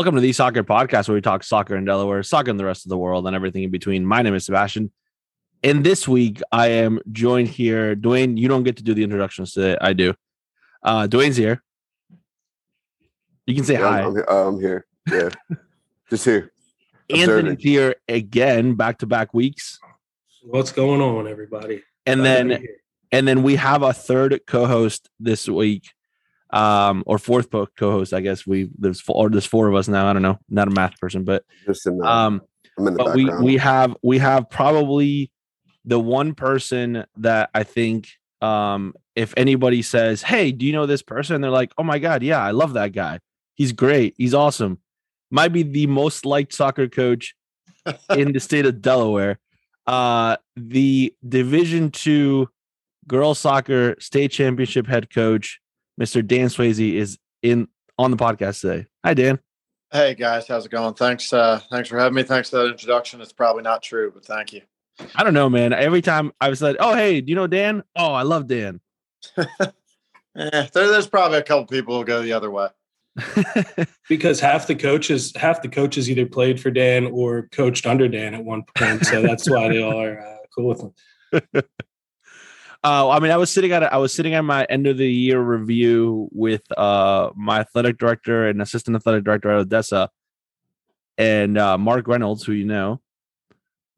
Welcome to the Soccer Podcast, where we talk soccer in Delaware, soccer in the rest of the world, and everything in between. My name is Sebastian. And this week, I am joined here. Dwayne, you don't get to do the introductions today. I do. Uh, Dwayne's here. You can say Yeah, hi. I'm, I'm, I'm here. Yeah, just here. Anthony's observing. here again, back to back weeks. What's going on, everybody? And Glad then and then we have a third co-host this week um or fourth co-host i guess we there's four or there's four of us now i don't know not a math person but the, um I'm in the but we we have we have probably the one person that i think um if anybody says hey do you know this person? they're like oh my god yeah i love that guy. He's great. He's awesome. Might be the most liked soccer coach in the state of delaware. Uh the division two girls soccer state championship head coach mr dan swayze is in on the podcast today hi dan Hey guys, how's it going? Thanks, uh, thanks for having me. Thanks for that introduction. It's probably not true, but thank you. I don't know, man. Every time I was like, "Oh, hey, do you know Dan?" Oh, I love Dan. Eh, there, there's probably a couple people who go the other way. because half the coaches, half the coaches either played for Dan or coached under Dan at one point, so that's why they all are uh, cool with him. uh, I mean, I was sitting at a, I was sitting at my end of the year review with uh my athletic director and assistant athletic director at Odessa, and uh, Mark Reynolds, who you know,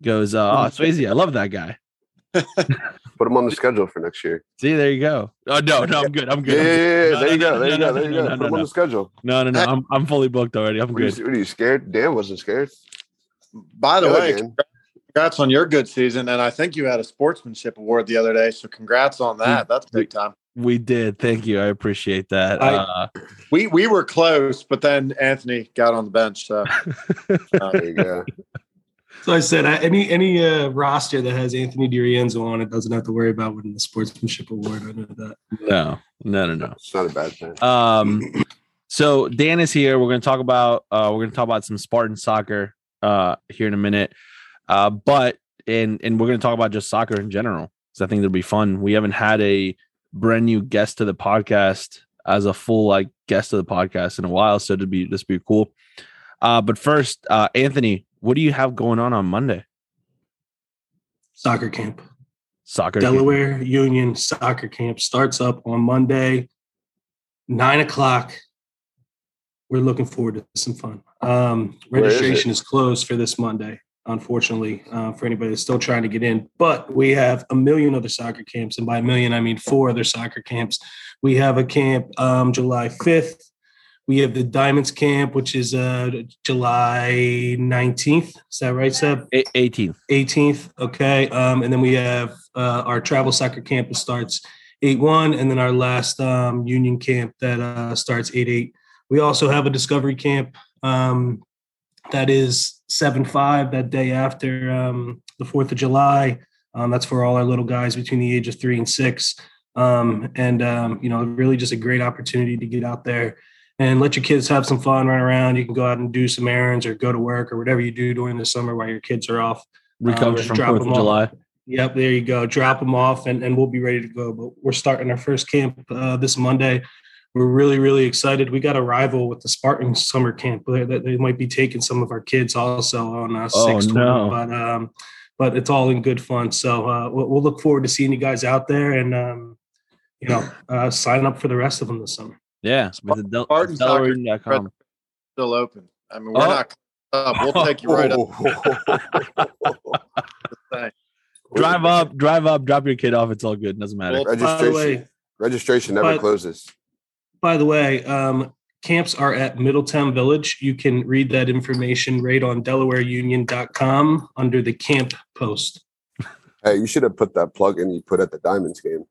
goes, uh, "Oh, Swayze, I love that guy." Put him on the schedule for next year. See, there you go. Oh no, no, I'm good. I'm Yeah, good. yeah, yeah. yeah. No, there you no, go. no, There you no, go. There you no, go. no, Put no, him on the schedule. No, no, no. I'm I'm fully booked already. I'm What are, good. you, what are you scared? Dan wasn't scared. By the Go, way, Dan. Congrats on your good season, and I think you had a sportsmanship award the other day. So congrats on that. That's big time. We did. Thank you. I appreciate that. I- uh, We we were close, but then Anthony got on the bench. So There you go. So I said, uh, any any uh, roster that has Anthony D'Arienzo on it doesn't have to worry about winning the sportsmanship award. I know that. no, no, no, no. It's not a bad thing. Um, so Dan is here. We're going to talk about uh, we're going to talk about some Spartan soccer uh, here in a minute. Uh, but and and we're going to talk about just soccer in general because I think it'll be fun. We haven't had a brand new guest to the podcast as a full like guest to the podcast in a while, so it'd be this be cool. Uh, but first, uh, Anthony, what do you have going on on Monday? Soccer camp, Soccer. camp. Delaware Union soccer camp starts up on Monday, nine o'clock. We're looking forward to some fun. Um, Where is it? registration is, closed for this Monday, unfortunately, uh, for anybody that's still trying to get in. But we have a million other soccer camps, and by a million I mean four other soccer camps. We have a camp um, July fifth. We have the Diamonds camp, which is uh, July nineteenth. Is that right, Seb? A- 18th. 18th. Okay. Um, and then we have uh, our travel soccer camp that starts 8 1. And then our last um, union camp that uh, starts 8 8. We also have a discovery camp um, that is 7 5 that day after um, the 4th of July. Um, that's for all our little guys between the age of three and six. Um, and, um, you know, really just a great opportunity to get out there and let your kids have some fun, run around. You can go out and do some errands or go to work or whatever you do during the summer while your kids are off. Um, from 4th of off. July. Yep, there you go. Drop them off, and, and we'll be ready to go. But we're starting our first camp uh, this Monday. We're really, really excited. We got a rival with the Spartan summer camp. They, they they might be taking some of our kids also on uh, Oh, six. no. But um, but it's all in good fun. So uh, we'll, we'll look forward to seeing you guys out there, and um, you know, uh, sign up for the rest of them this summer. Yeah. With the Del- Spartan soccer- DelawareUnion.com. still open. I mean, we're Oh. not. Up. We'll take you right up. drive up, drive up, drop your kid off. It's all good. Doesn't matter. Well, By the Registration. way, Registration never But- closes. By the way, um, camps are at Middletown Village. You can read that information right on DelawareUnion.com under the camp post. Hey, you should have put that plug in you put at the Diamonds game.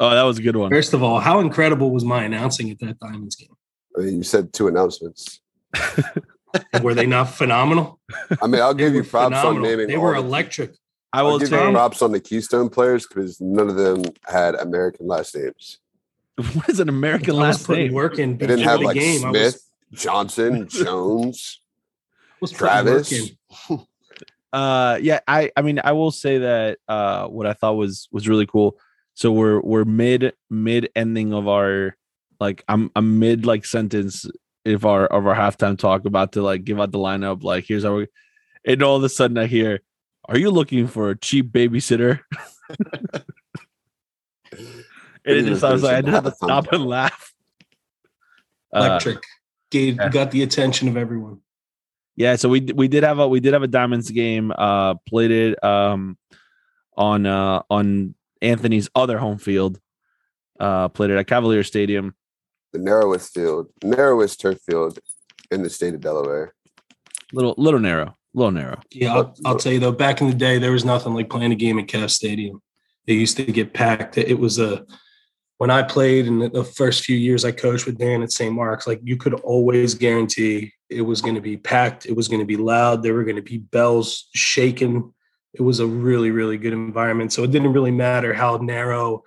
oh, that was a good one. First of all, how incredible was my announcing at that Diamonds game? I mean, you said two announcements. Were they not phenomenal? I mean, I'll give you were props on naming. They were electric. I I'll give you props on the Keystone players because none of them had American last names. what is an American I was last putting name? work in They didn't have the like game. Smith, was, Johnson, Jones, was Travis. Uh, yeah, I, I mean, I will say that uh, what I thought was was really cool. So we're we're mid mid ending of our like I'm I'm mid like sentence if our of our halftime talk about to like give out the lineup. Like here's how we, and all of a sudden I hear, "Are you looking for a cheap babysitter?" And it just I was like I just had to stop and laugh. Uh, Electric. Gave yeah. got the attention of everyone. yeah, so we we did have a we did have a diamonds game. Uh, played it um on uh on Anthony's other home field. Uh, played it at Cavalier Stadium. The narrowest field, narrowest turf field in the state of Delaware. Little little narrow, little narrow. Yeah, I'll, I'll tell you though, back in the day, there was nothing like playing a game at Cav Stadium. It used to get packed. It was a when I played in the first few years I coached with Dan at St. Mark's, like you could always guarantee it was going to be packed. It was going to be loud. There were going to be bells shaking. It was a really, really good environment. So it didn't really matter how narrow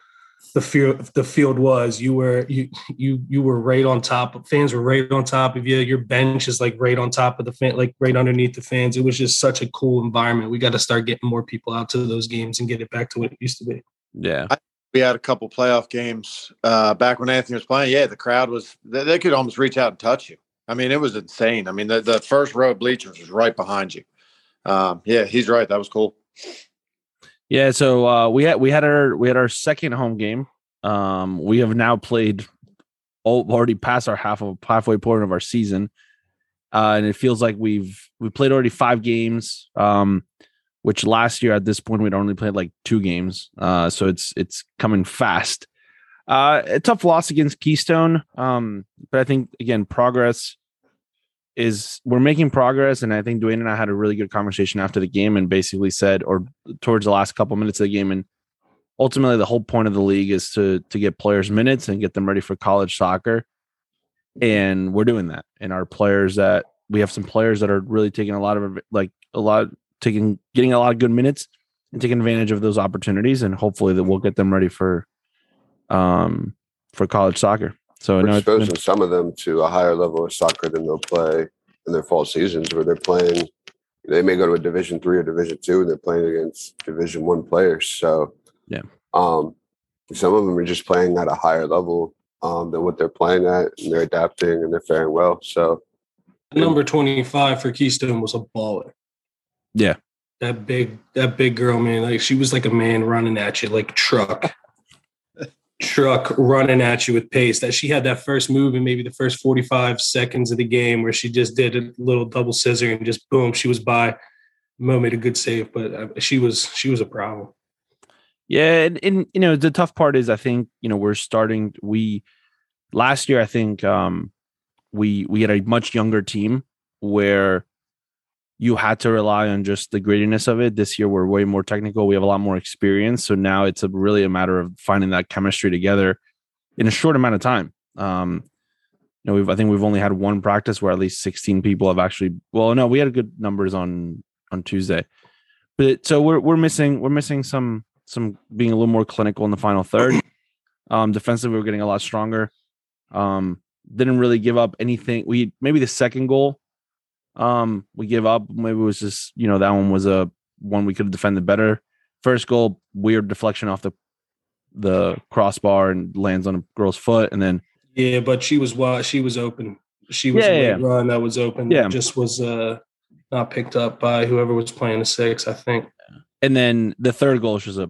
the field the field was. You were you you you were right on top. Fans were right on top of you. Your bench is like right on top of the fan, like right underneath the fans. It was just such a cool environment. We got to start getting more people out to those games and get it back to what it used to be. Yeah, We had a couple playoff games uh, back when Anthony was playing. Yeah, the crowd was they, they could almost reach out and touch you. I mean, it was insane. I mean, the, the first row of bleachers was right behind you. Um, yeah, he's right. That was cool. yeah. So uh, we had we had our we had our second home game. Um, we have now played all, already past our half of halfway point of our season, uh, and it feels like we've we played already five games. Um, which last year at this point we'd only played like two games. Uh, so it's it's coming fast. Uh, a tough loss against Keystone. Um, but I think again progress is we're making progress, and I think Dwayne and I had a really good conversation after the game, and basically said, or towards the last couple minutes of the game, and ultimately the whole point of the league is to to get players minutes and get them ready for college soccer, and we're doing that. And our players that we have some players that are really taking a lot of like a lot taking getting a lot of good minutes and taking advantage of those opportunities, and hopefully that we'll get them ready for um for college soccer. So We're no, it's been- exposing some of them to a higher level of soccer than they'll play in their fall seasons, where they're playing. They may go to a Division three or Division two, and they're playing against Division one players. So, Yeah. um, some of them are just playing at a higher level um, than what they're playing at, and they're adapting and they're faring well. So, Number 25 for Keystone was a baller. Yeah. That big, that big girl, man. Like she was like a man running at you, like truck. truck running at you with pace. That she had that first move in maybe the first 45 seconds of the game where she just did a little double scissor and just boom, she was by. Mo made a good save, but uh, she was she was a problem. Yeah, and, and you know the tough part is I think you know we're starting we last year I think um we we had a much younger team where you had to rely on just the grittiness of it. This year we're way more technical. We have a lot more experience, so now it's a really a matter of finding that chemistry together in a short amount of time. Um, you know, we've I think we've only had one practice where at least 16 people have actually. Well, no, we had good numbers on on Tuesday, but so we're we're missing we're missing some some being a little more clinical in the final third. Um, defensively, we're getting a lot stronger. Um, didn't really give up anything. We maybe the second goal, um, we give up. Maybe it was just you know that one was a one we could have defended better. First goal, weird deflection off the the crossbar and lands on a girl's foot, and then Yeah, but she was wide. She was open. She was Yeah, yeah, run that was open. Yeah. just was uh not picked up by whoever was playing the six. I think. and then the third goal was a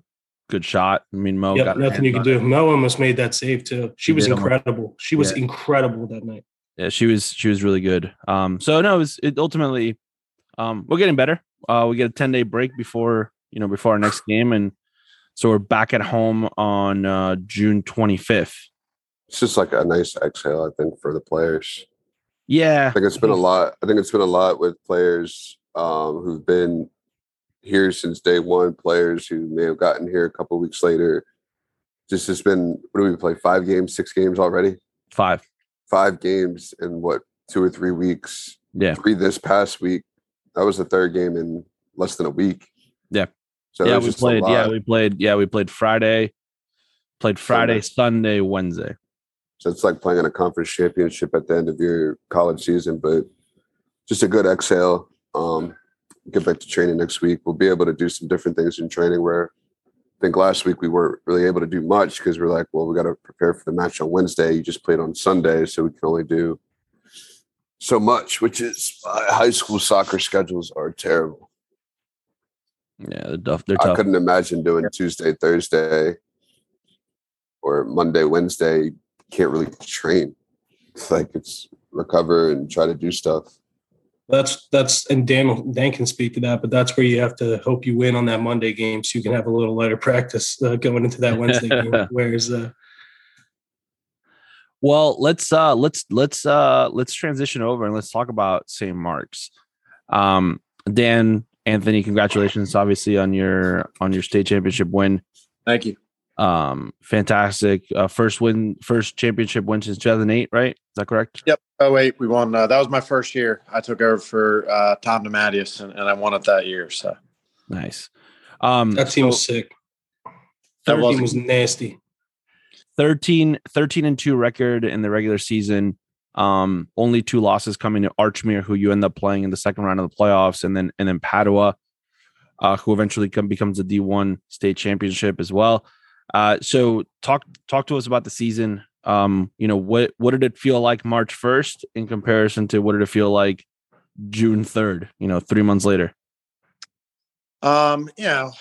good shot. I mean, Mo Yep, got nothing you can it. do. Mo almost made that save too. She She was did almost. incredible. She was Yeah. incredible that night. Yeah she was she was really good um so no it was it ultimately um we're getting better uh we get a 10 day break before you know before our next game and so we're back at home on uh june 25th it's just like a nice exhale, I think, for the players. yeah I think it's been a lot. I think it's been a lot with players um, who've been here since day one. Players who may have gotten here a couple weeks later. Just has been. What do we play? Five games, six games already. five Five games in what two or three weeks. Yeah. Three this past week. That was the third game in less than a week. Yeah. So yeah we played yeah we played yeah we played friday played friday sunday wednesday So it's like playing in a conference championship at the end of your college season, but just a good exhale. Um, get back to training next week. We'll be able to do some different things in training where think last week we weren't really able to do much because we're like, well, we got to prepare for the match on Wednesday. You just played on Sunday, so we can only do so much, which is uh, high school soccer schedules are terrible. Yeah, they're tough. They're I tough. couldn't imagine doing Tuesday, Thursday, or Monday, Wednesday. Can't really train. It's like it's recover and try to do stuff. That's that's and Dan Dan can speak to that, but that's where you have to hope you win on that Monday game so you can have a little lighter practice uh, going into that Wednesday game. Whereas uh, Well, let's uh let's let's uh let's transition over and let's talk about St. Mark's. Um Dan, Anthony, congratulations obviously on your on your state championship win. Thank you. Um fantastic. Uh first win first championship win since 2008, right? Is that correct? Yep. Oh wait, we won. Uh, that was my first year. I took over for uh, Tom DeMatteis, and, and I won it that year. So Nice. Um that team so was sick. That That was- team was nasty. 13 13 and 2 record in the regular season. Um only two losses coming to Archmere who you end up playing in the second round of the playoffs and then and then Padua uh who eventually come, becomes the D1 state championship as well. Uh so talk talk to us about the season. Um you know what what did it feel like March 1st in comparison to what did it feel like June 3rd, you know, 3 months later. Um, you know,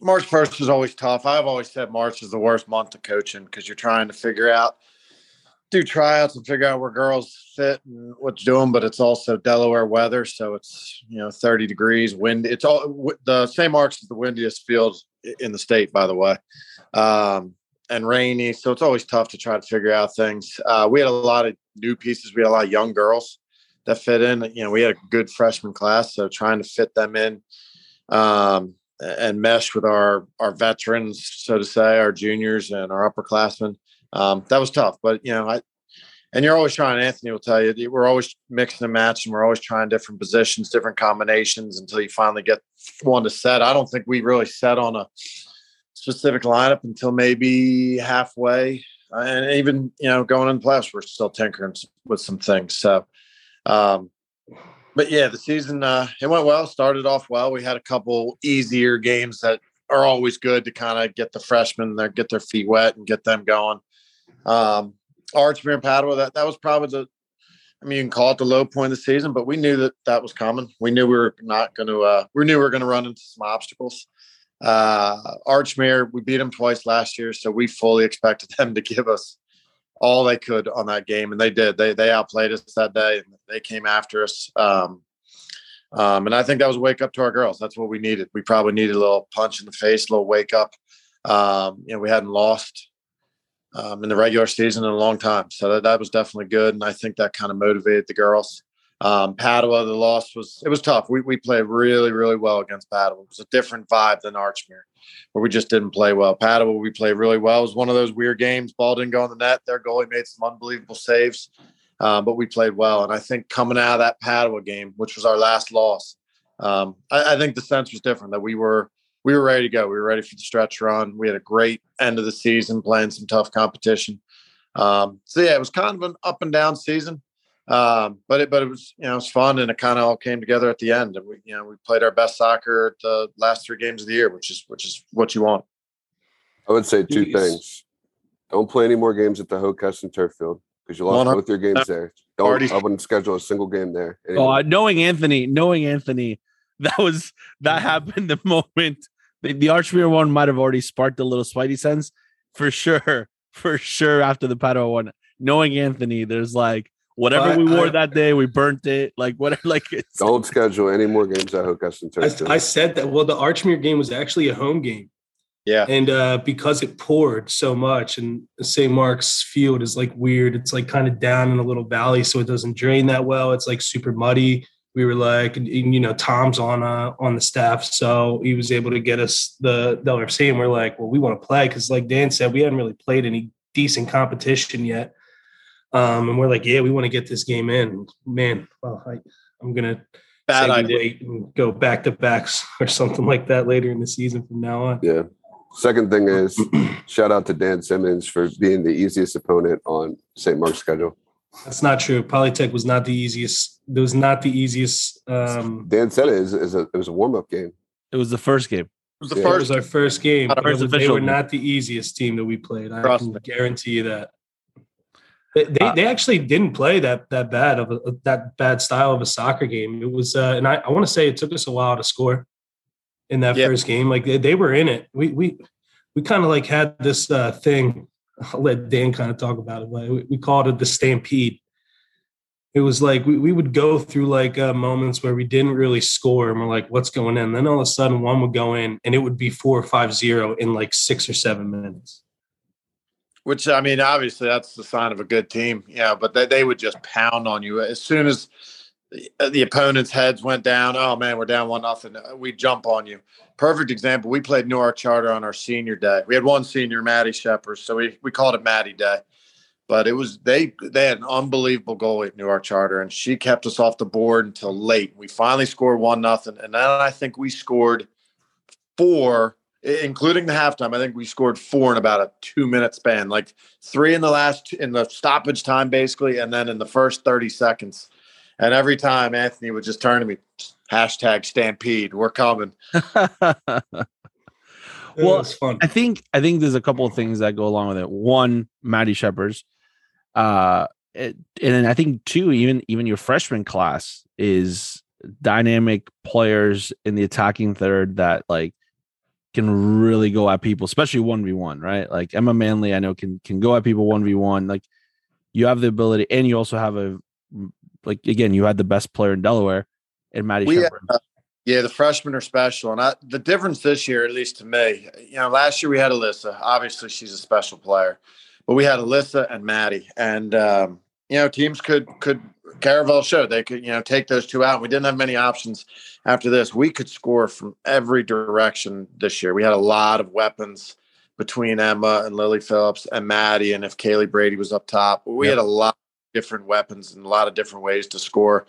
March first is always tough. I've always said March is the worst month to coaching because you're trying to figure out, do tryouts and figure out where girls fit and what's doing. But it's also Delaware weather, so it's you know 30 degrees, wind. It's all the St. Mark's is the windiest field in the state, by the way, um, and rainy. So it's always tough to try to figure out things. Uh, we had a lot of new pieces. We had a lot of young girls that fit in. You know, we had a good freshman class, so trying to fit them in um, and mesh with our our veterans, so to say, our juniors and our upperclassmen. Um, that was tough, but you know, I and you're always trying. Anthony will tell you we're always mixing and matching. We're always trying different positions, different combinations until you finally get one to set. I don't think we really set on a specific lineup until maybe halfway, and even you know going in playoffs, we're still tinkering with some things. So. Um, but yeah, the season uh, it went well. Started off well. We had a couple easier games that are always good to kind of get the freshmen there, get their feet wet, and get them going. Um, Archmere and Padua, that that was probably the. I mean, you can call it the low point of the season, but we knew that that was coming. We knew we were not going to. Uh, we knew we were going to run into some obstacles. Uh, Archmere, we beat them twice last year, so we fully expected them to give us all they could on that game, and they did. They they outplayed us that day, and they came after us. Um, um, and I think that was wake up to our girls. That's what we needed. We probably needed a little punch in the face, a little wake up. Um, you know, we hadn't lost um, in the regular season in a long time, so that, that was definitely good. And I think that kind of motivated the girls. Um, Padua, the loss was it was tough. We we played really really well against Padua. It was a different vibe than Archmere where we just didn't play well. Padua, we played really well. It was one of those weird games. Ball didn't go in the net. Their goalie made some unbelievable saves, um, but we played well. And I think coming out of that Padua game, which was our last loss, um, I, I think the sense was different. That we were we were ready to go. We were ready for the stretch run. We had a great end of the season, playing some tough competition. Um, so yeah, it was kind of an up and down season. Um, but it, but it was, you know, it was fun and it kind of all came together at the end. And we, you know, we played our best soccer at the last three games of the year, which is, which is what you want. I would say two Jeez. things. Don't play any more games at the Hocus Turf Field because you lost 100 both your games there. Don't. Already- I wouldn't schedule a single game there. Oh, uh, knowing Anthony, knowing Anthony, that was that happened the moment the, the Archmere one might have already sparked a little Spidey sense for sure, for sure. After the Padua one, knowing Anthony, there's like whatever I- we wore I- that day, we burnt it. Like whatever, like it's Don't schedule any more games at Hocus Turf Field. I, I said that. Well, the Archmere game was actually a home game. Yeah. And uh, because it poured so much, and St. Mark's Field is like weird, it's like kind of down in a little valley, so it doesn't drain that well. It's like super muddy. We were like, and, and, you know, Tom's on uh, on the staff, so he was able to get us the the LFC, and we're like, well, we want to play because, like Dan said, we hadn't really played any decent competition yet. Um, and we're like, yeah, we want to get this game in. Man, well, I, I'm gonna Bad save idea. date and go back to backs or something like that later in the season from now on. yeah. Second thing is shout out to Dan Simmons for being the easiest opponent on St. Mark's schedule. That's not true. Polytech was not the easiest. It was not the easiest. Um, Dan said it is, is a, it was a warm up game. it was the first game. It was the Yeah. it first was our first game. Our first was- they were game. not the easiest team that we played. I Trust can me. guarantee you that. They, they, uh, they actually didn't play that that bad of a, that bad style of a soccer game. It was, uh, and I, I want to say it took us a while to score in that yeah. first game. Like they, they, were in it. We we we kind of like had this uh, thing. I'll let Dan kind of talk about it, but we, called it the stampede. It was like we, we would go through like uh, moments where we didn't really score and we're like, what's going in? Then all of a sudden one would go in and it would be four or five zero in like six or seven minutes. Which I mean, obviously that's the sign of a good team. Yeah, but they, they would just pound on you as soon as the, uh, opponent's heads went down. Oh man, we're down one nothing. Uh, we jump on you. Perfect example. We played Newark Charter on our senior day. We had one senior, Maddie Shepard, so we we called it Maddie Day. But it was they they had an unbelievable goalie at Newark Charter, and she kept us off the board until late. We finally scored one nothing, and then I think we scored four including the halftime. I think we scored four in about a two minute span, like three in the last in the stoppage time, basically, and then in the first 30 seconds. And every time Anthony would just turn to me, hashtag stampede, we're coming. well, I think I think there's a couple of things that go along with it. One, Maddie Shepard's, uh, it, and I think two, even even your freshman class is dynamic players in the attacking third that like can really go at people, especially one v one, right? Like Emma Manley, I know can can go at people one v one. Like you have the ability, and you also have a like again, you had the best player in Delaware, and Maddie we, Shepard. Uh, yeah, the freshmen are special, and I, the difference this year, at least to me, you know, last year we had Alyssa. Obviously, she's a special player, but we had Alyssa and Maddie, and um, you know, teams could could Caravel showed they could, you know, take those two out. We didn't have many options after this. We could score from every direction this year. We had a lot of weapons between Emma and Lily Phillips and Maddie. And if Kaylee Brady was up top, we yep. had a lot different weapons and a lot of different ways to score.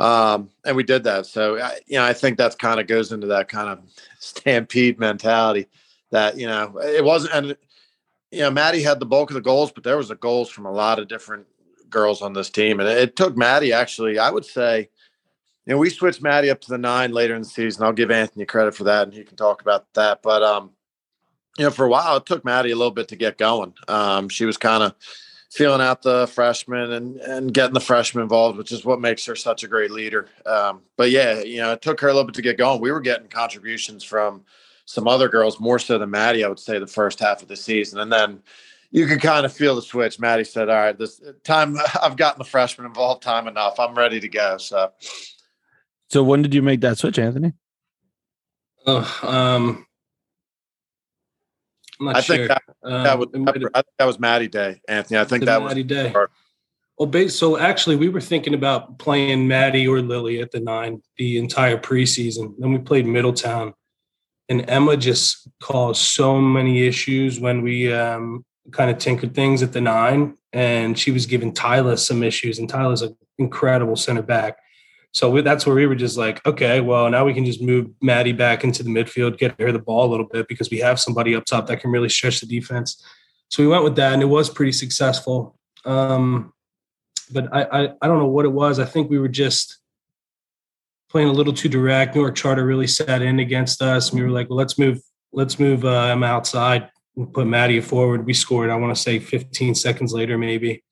Um, and we did that. So, you know, I think that kind of goes into that kind of stampede mentality that, you know, it wasn't, and, you know, Maddie had the bulk of the goals, but there was the goals from a lot of different girls on this team. And it took Maddie actually, I would say, you know, we switched Maddie up to the nine later in the season. I'll give Anthony credit for that, and he can talk about that. But um, you know, for a while, it took Maddie a little bit to get going. Um, she was kind of feeling out the freshmen and and getting the freshmen involved, which is what makes her such a great leader. Um, but yeah, you know, it took her a little bit to get going. We were getting contributions from some other girls more so than Maddie, I would say, the first half of the season, and then you can kind of feel the switch. Maddie said, "All right, this time I've gotten the freshmen involved time enough. I'm ready to go." So, so when did you make that switch, Anthony? Oh, um, i sure. think that, that was um, I think that was Maddie Day, Anthony. I think that Maddie was Day. Well, so actually, we were thinking about playing Maddie or Lily at the nine the entire preseason. Then we played Middletown, and Emma just caused so many issues when we um, kind of tinkered things at the nine, and she was giving Tyler some issues, and Tyler's an incredible center back. So we, that's where we were just like, okay, well, now we can just move Maddie back into the midfield, get her the ball a little bit because we have somebody up top that can really stretch the defense. So we went with that, and it was pretty successful. Um, but I, I, I don't know what it was. I think we were just playing a little too direct. Newark Charter really sat in against us, and we were like, well, let's move, let's move uh, Emma outside we put Maddie forward. We scored, I want to say 15 seconds later, maybe.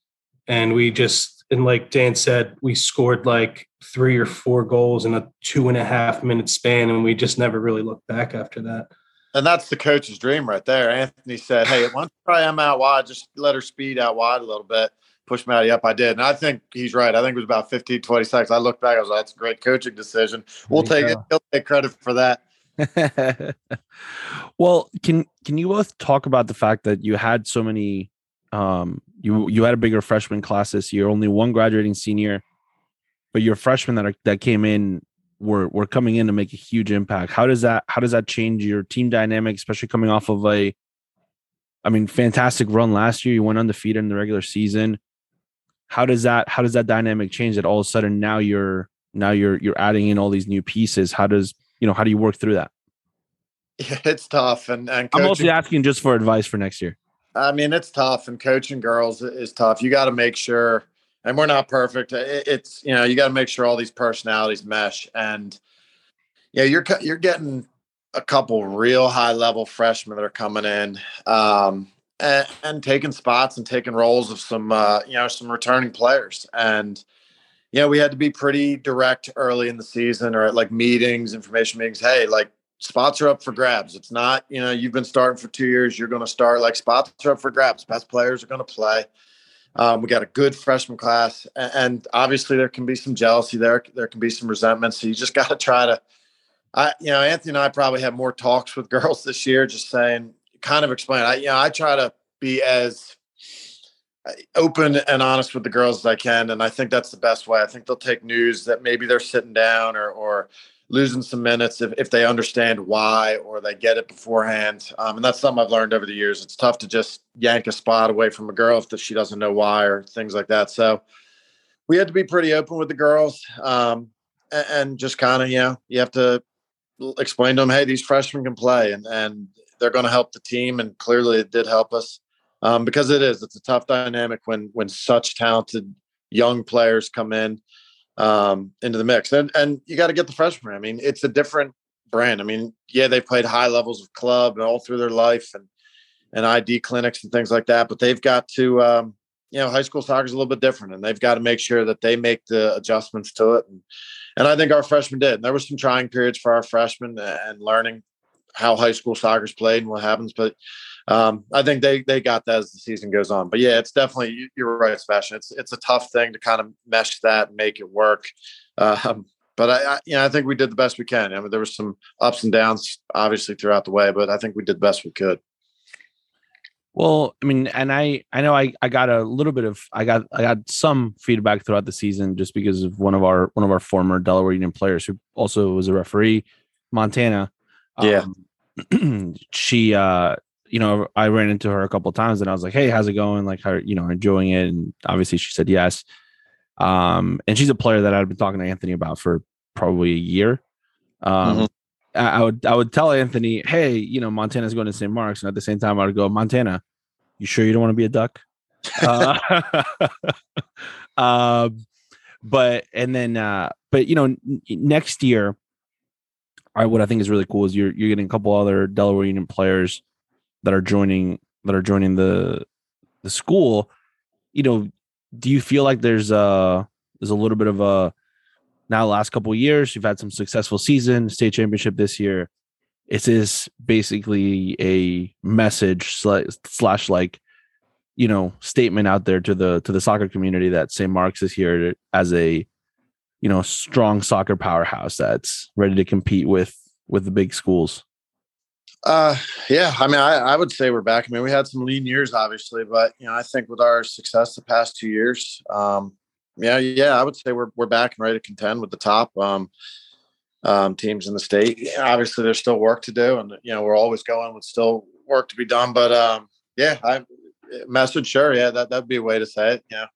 And we just, and like Dan said, we scored like three or four goals in a two and a half minute span. And we just never really looked back after that. And that's the coach's dream right there. Anthony said, Hey, once try Em out wide, just let her speed out wide a little bit, push Maddie up. I did. And I think he's right. I think it was about 15, 20 seconds. I looked back, I was like, That's a great coaching decision. We'll take go. it. He'll take credit for that. well, can can you both talk about the fact that you had so many um you you had a bigger freshman class this year, only one graduating senior, but your freshmen that are, that came in were were coming in to make a huge impact. How does that how does that change your team dynamic, especially coming off of a I mean, fantastic run last year. You went undefeated in the regular season. How does that how does that dynamic change that all of a sudden now you're now you're you're adding in all these new pieces? How does you know how do you work through that yeah, it's tough and, and coaching, i'm mostly asking just for advice for next year i mean it's tough and coaching girls is tough you got to make sure and we're not perfect. It's you know you got to make sure all these personalities mesh and yeah you're you're getting a couple real high level freshmen that are coming in um, and, and taking spots and taking roles of some uh, you know some returning players. And you know we had to be pretty direct early in the season or at like meetings information meetings. Hey like spots are up for grabs. It's not you know you've been starting for two years you're going to start like spots are up for grabs. Best players are going to play um, we got a good freshman class and, obviously there can be some jealousy there there can be some resentment so you just got to try to I, you know, Anthony and I probably have more talks with girls this year, just saying, kind of explain. I, you know, I try to be as uh, open and honest with the girls as I can, and I think that's the best way. I think they'll take news that maybe they're sitting down or or losing some minutes if, if they understand why or they get it beforehand. Um, and that's something I've learned over the years. It's tough to just yank a spot away from a girl if she doesn't know why or things like that. So we had to be pretty open with the girls um, and, and just kind of, you know, you have to explain to them, hey, these freshmen can play and, and they're going to help the team. And clearly it did help us um, because it is. It's a tough dynamic when when such talented young players come in um, into the mix. And and you got to get the freshman. I mean, it's a different brand. I mean, yeah, they played high levels of club and all through their life and and ID clinics and things like that, but they've got to um, you know, high school soccer is a little bit different, and they've got to make sure that they make the adjustments to it. And, and I think our freshmen did. And there was some trying periods for our freshmen and learning how high school soccer is played and what happens. But um, I think they they got that as the season goes on. But yeah, it's definitely you're right, Sebastian. It's it's a tough thing to kind of mesh that and make it work. Um, but I, I, you know, I think we did the best we can. I mean, there was some ups and downs, obviously, throughout the way, but I think we did the best we could. Well, I mean, and I I know I I got a little bit of I got I got some feedback throughout the season just because of one of our one of our former Delaware Union players who also was a referee, Montana. Yeah. Um, she uh you know, I ran into her a couple times and I was like, "Hey, how's it going? Like how, you know, enjoying it?" And obviously she said yes. Um and she's a player that I've been talking to Anthony about for probably a year. Um mm-hmm. I would I would tell Anthony, hey, you know, Montana's going to St. Mark's, and at the same time, I would go, Montana, you sure you don't want to be a duck? uh, um, but and then, uh, but you know, n- next year, I what I think is really cool is you're you're getting a couple other Delaware Union players that are joining that are joining the the school. You know, do you feel like there's a there's a little bit of a now last couple years you've had some successful season state championship this year it is basically a message slash like you know statement out there to the to the soccer community that st mark's is here as a you know strong soccer powerhouse that's ready to compete with with the big schools uh yeah i mean I, I would say we're back i mean we had some lean years obviously but you know i think with our success the past two years um yeah, yeah, I would say we're we're back and ready to contend with the top um, um, teams in the state. Yeah, obviously, there's still work to do, and you know we're always going with still work to be done. But um, yeah, I message sure, yeah, that that'd be a way to say it. Yeah,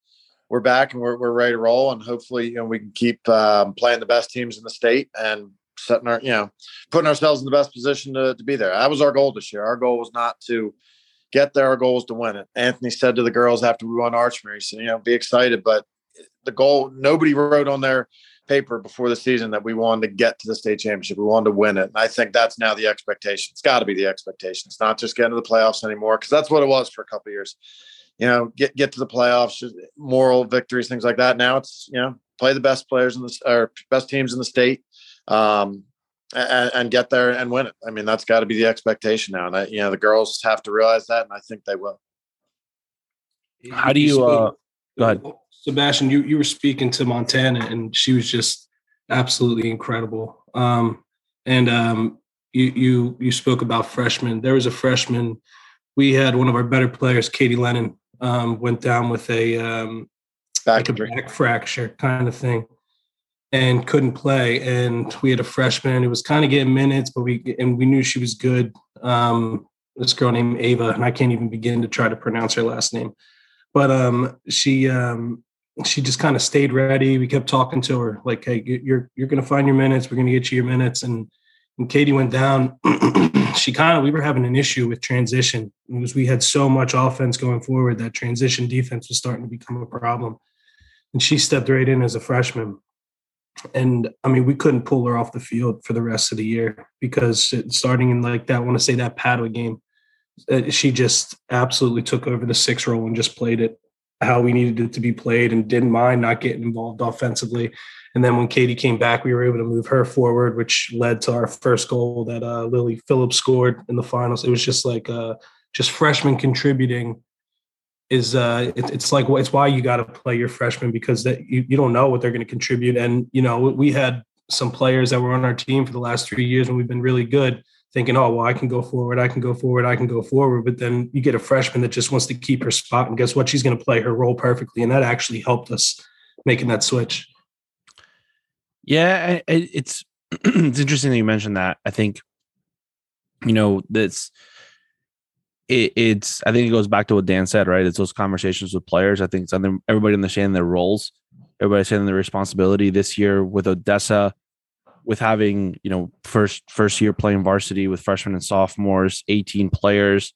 we're back and we're we're ready to roll, and hopefully, you know, we can keep um, playing the best teams in the state and setting our, you know, putting ourselves in the best position to to be there. That was our goal this year. Our goal was not to get there. Our goal was to win it. Anthony said to the girls after we won Archmere, he said, you know, be excited, but the goal. Nobody wrote on their paper before the season that we wanted to get to the state championship. We wanted to win it. And I think that's now the expectation. It's got to be the expectation. It's not just getting to the playoffs anymore because that's what it was for a couple years. You know, get get to the playoffs, moral victories, things like that. Now it's you know play the best players in the or best teams in the state, um, and, and get there and win it. I mean, that's got to be the expectation now. And I, you know, the girls have to realize that, and I think they will. How do you? Uh, go ahead. Sebastian, you, you were speaking to Montana and she was just absolutely incredible. Um, and um, you, you, you spoke about freshmen. There was a freshman. We had one of our better players, Katie Lennon, um, went down with a, um, back, like a back fracture kind of thing and couldn't play. And we had a freshman who was kind of getting minutes, but we, and we knew she was good. Um, this girl named Ava, and I can't even begin to try to pronounce her last name but um, she um, she just kind of stayed ready. We kept talking to her like, "Hey, you're you're going to find your minutes. We're going to get you your minutes." And when Katie went down, she kind of we were having an issue with transition because we had so much offense going forward that transition defense was starting to become a problem. And she stepped right in as a freshman. And I mean, we couldn't pull her off the field for the rest of the year because it, starting in like that, I want to say that Padua game, uh, she just absolutely took over the six role and just played it how we needed it to be played and didn't mind not getting involved offensively. And then when Katie came back, we were able to move her forward, which led to our first goal that uh, Lily Phillips scored in the finals. It was just like uh, just freshmen contributing is uh, it, it's like it's why you got to play your freshmen because that you, you don't know what they're going to contribute. And you know we had some players that were on our team for the last three years and we've been really good thinking, oh, well, I can go forward, I can go forward, I can go forward. But then you get a freshman that just wants to keep her spot. And guess what? She's going to play her role perfectly. And that actually helped us making that switch. Yeah, it's it's interesting that you mentioned that. I think, you know, that's it, it's. I think it goes back to what Dan said, right? It's those conversations with players. I think something everybody understanding their roles, everybody understanding their responsibility. This year with Odessa, with having you know first first year playing varsity with freshmen and sophomores, eighteen players,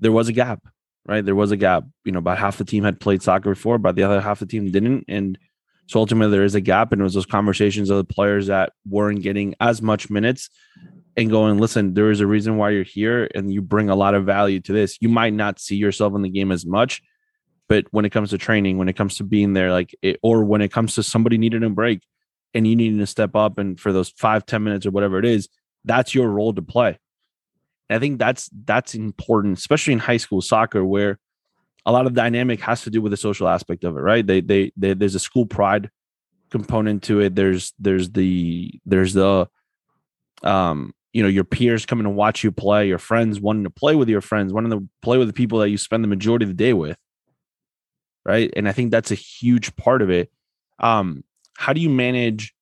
there was a gap, right? There was a gap. You know, about half the team had played soccer before, but the other half the team didn't, and so ultimately, there is a gap, and it was those conversations of the players that weren't getting as much minutes and going, listen, there is a reason why you're here, and you bring a lot of value to this. You might not see yourself in the game as much, but when it comes to training, when it comes to being there, like, it, or when it comes to somebody needing a break and you needing to step up, and for those five ten minutes or whatever it is, that's your role to play. And I think that's that's important, especially in high school soccer, where a lot of dynamic has to do with the social aspect of it, right? They, they, they there's a school pride component to it. There's there's the there's the um you know your peers coming to watch you play, your friends wanting to play with your friends, wanting to play with the people that you spend the majority of the day with, right? And I think that's a huge part of it. Um, how do you manage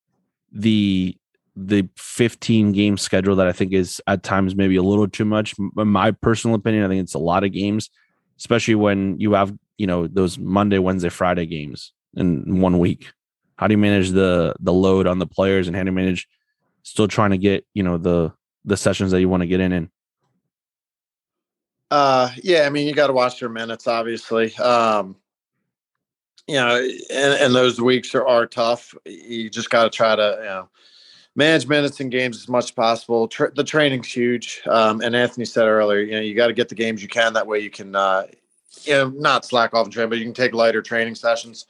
the the 15 game schedule that I think is at times maybe a little too much? In my personal opinion, I think it's a lot of games especially when you have you know those Monday, Wednesday, Friday games in one week. How do you manage the the load on the players, and how do you manage still trying to get you know the the sessions that you want to get in in? Uh, yeah, I mean, you got to watch your minutes, obviously. Um, you know, and, and those weeks are, are tough. You just got to try to, you know, manage minutes in games as much as possible. Tra- the training's huge. Um, and Anthony said earlier, you know, you got to get the games you can. That way you can, uh, you know, not slack off and train, but you can take lighter training sessions.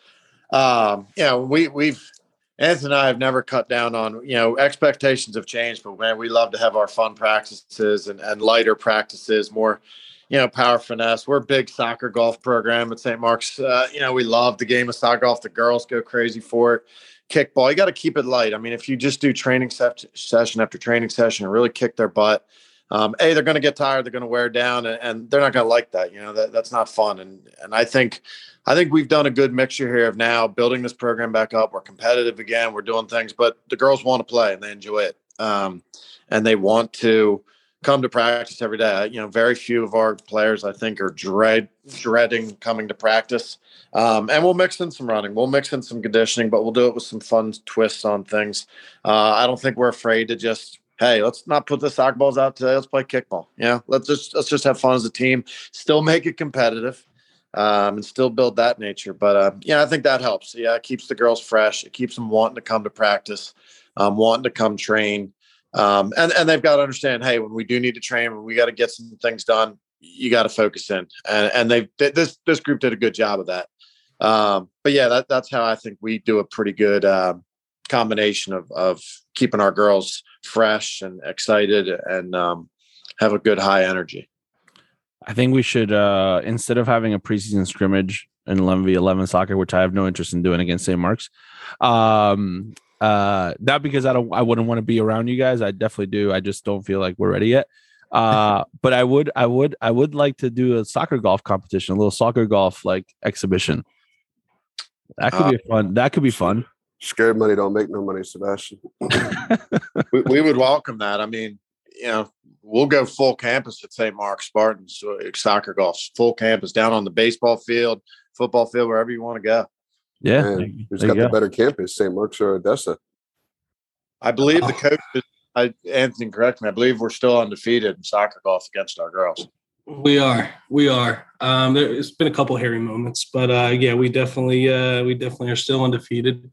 Um, you know, we, we've, Anthony and I have never cut down on, you know, expectations have changed, but man, we love to have our fun practices and, and lighter practices, more, you know, power finesse. We're a big soccer golf program at St. Mark's. Uh, you know, we love the game of soccer golf. The girls go crazy for it kickball. You got to keep it light. I mean, if you just do training se- session after training session and really kick their butt, um, a they're going to get tired. They're going to wear down, and, and they're not going to like that. You know that that's not fun. And and I think I think we've done a good mixture here of now building this program back up. We're competitive again. We're doing things, but the girls want to play and they enjoy it, um, and they want to come to practice every day. You know, very few of our players, I think, are dread dreading coming to practice. Um, and we'll mix in some running, we'll mix in some conditioning, but we'll do it with some fun twists on things. Uh, I don't think we're afraid to just hey, let's not put the soccer balls out today. Let's play kickball. Yeah, let's just let's just have fun as a team. Still make it competitive. Um, and still build that nature. But uh, yeah, I think that helps. Yeah, it keeps the girls fresh. It keeps them wanting to come to practice, um, wanting to come train. Um, and and they've got to understand, hey, when we do need to train, when we got to get some things done, you got to focus in. And and they this this group did a good job of that. Um, but yeah, that, that's how I think we do a pretty good uh, combination of of keeping our girls fresh and excited and um, have a good high energy. I think we should uh, instead of having a preseason scrimmage in 11 v 11 soccer, which I have no interest in doing against St. Mark's. Um, uh, not because I don't, I wouldn't want to be around you guys. I definitely do. I just don't feel like we're ready yet. Uh, but I would, I would, I would like to do a soccer golf competition, a little soccer golf like exhibition. That could uh, be fun. That could be fun. Scared money don't make no money, Sebastian. we, we, would welcome that. I mean, you know, we'll go full campus at St. Mark Spartans uh, soccer golf, full campus down on the baseball field, football field, wherever you want to go. Yeah, Man, who's got the better campus, St. Mark's or Odessa? I believe the coach. I, Anthony, correct me. I believe we're still undefeated in soccer golf against our girls. We are, we are. Um, there's been a couple hairy moments, but uh, yeah, we definitely, uh, we definitely are still undefeated.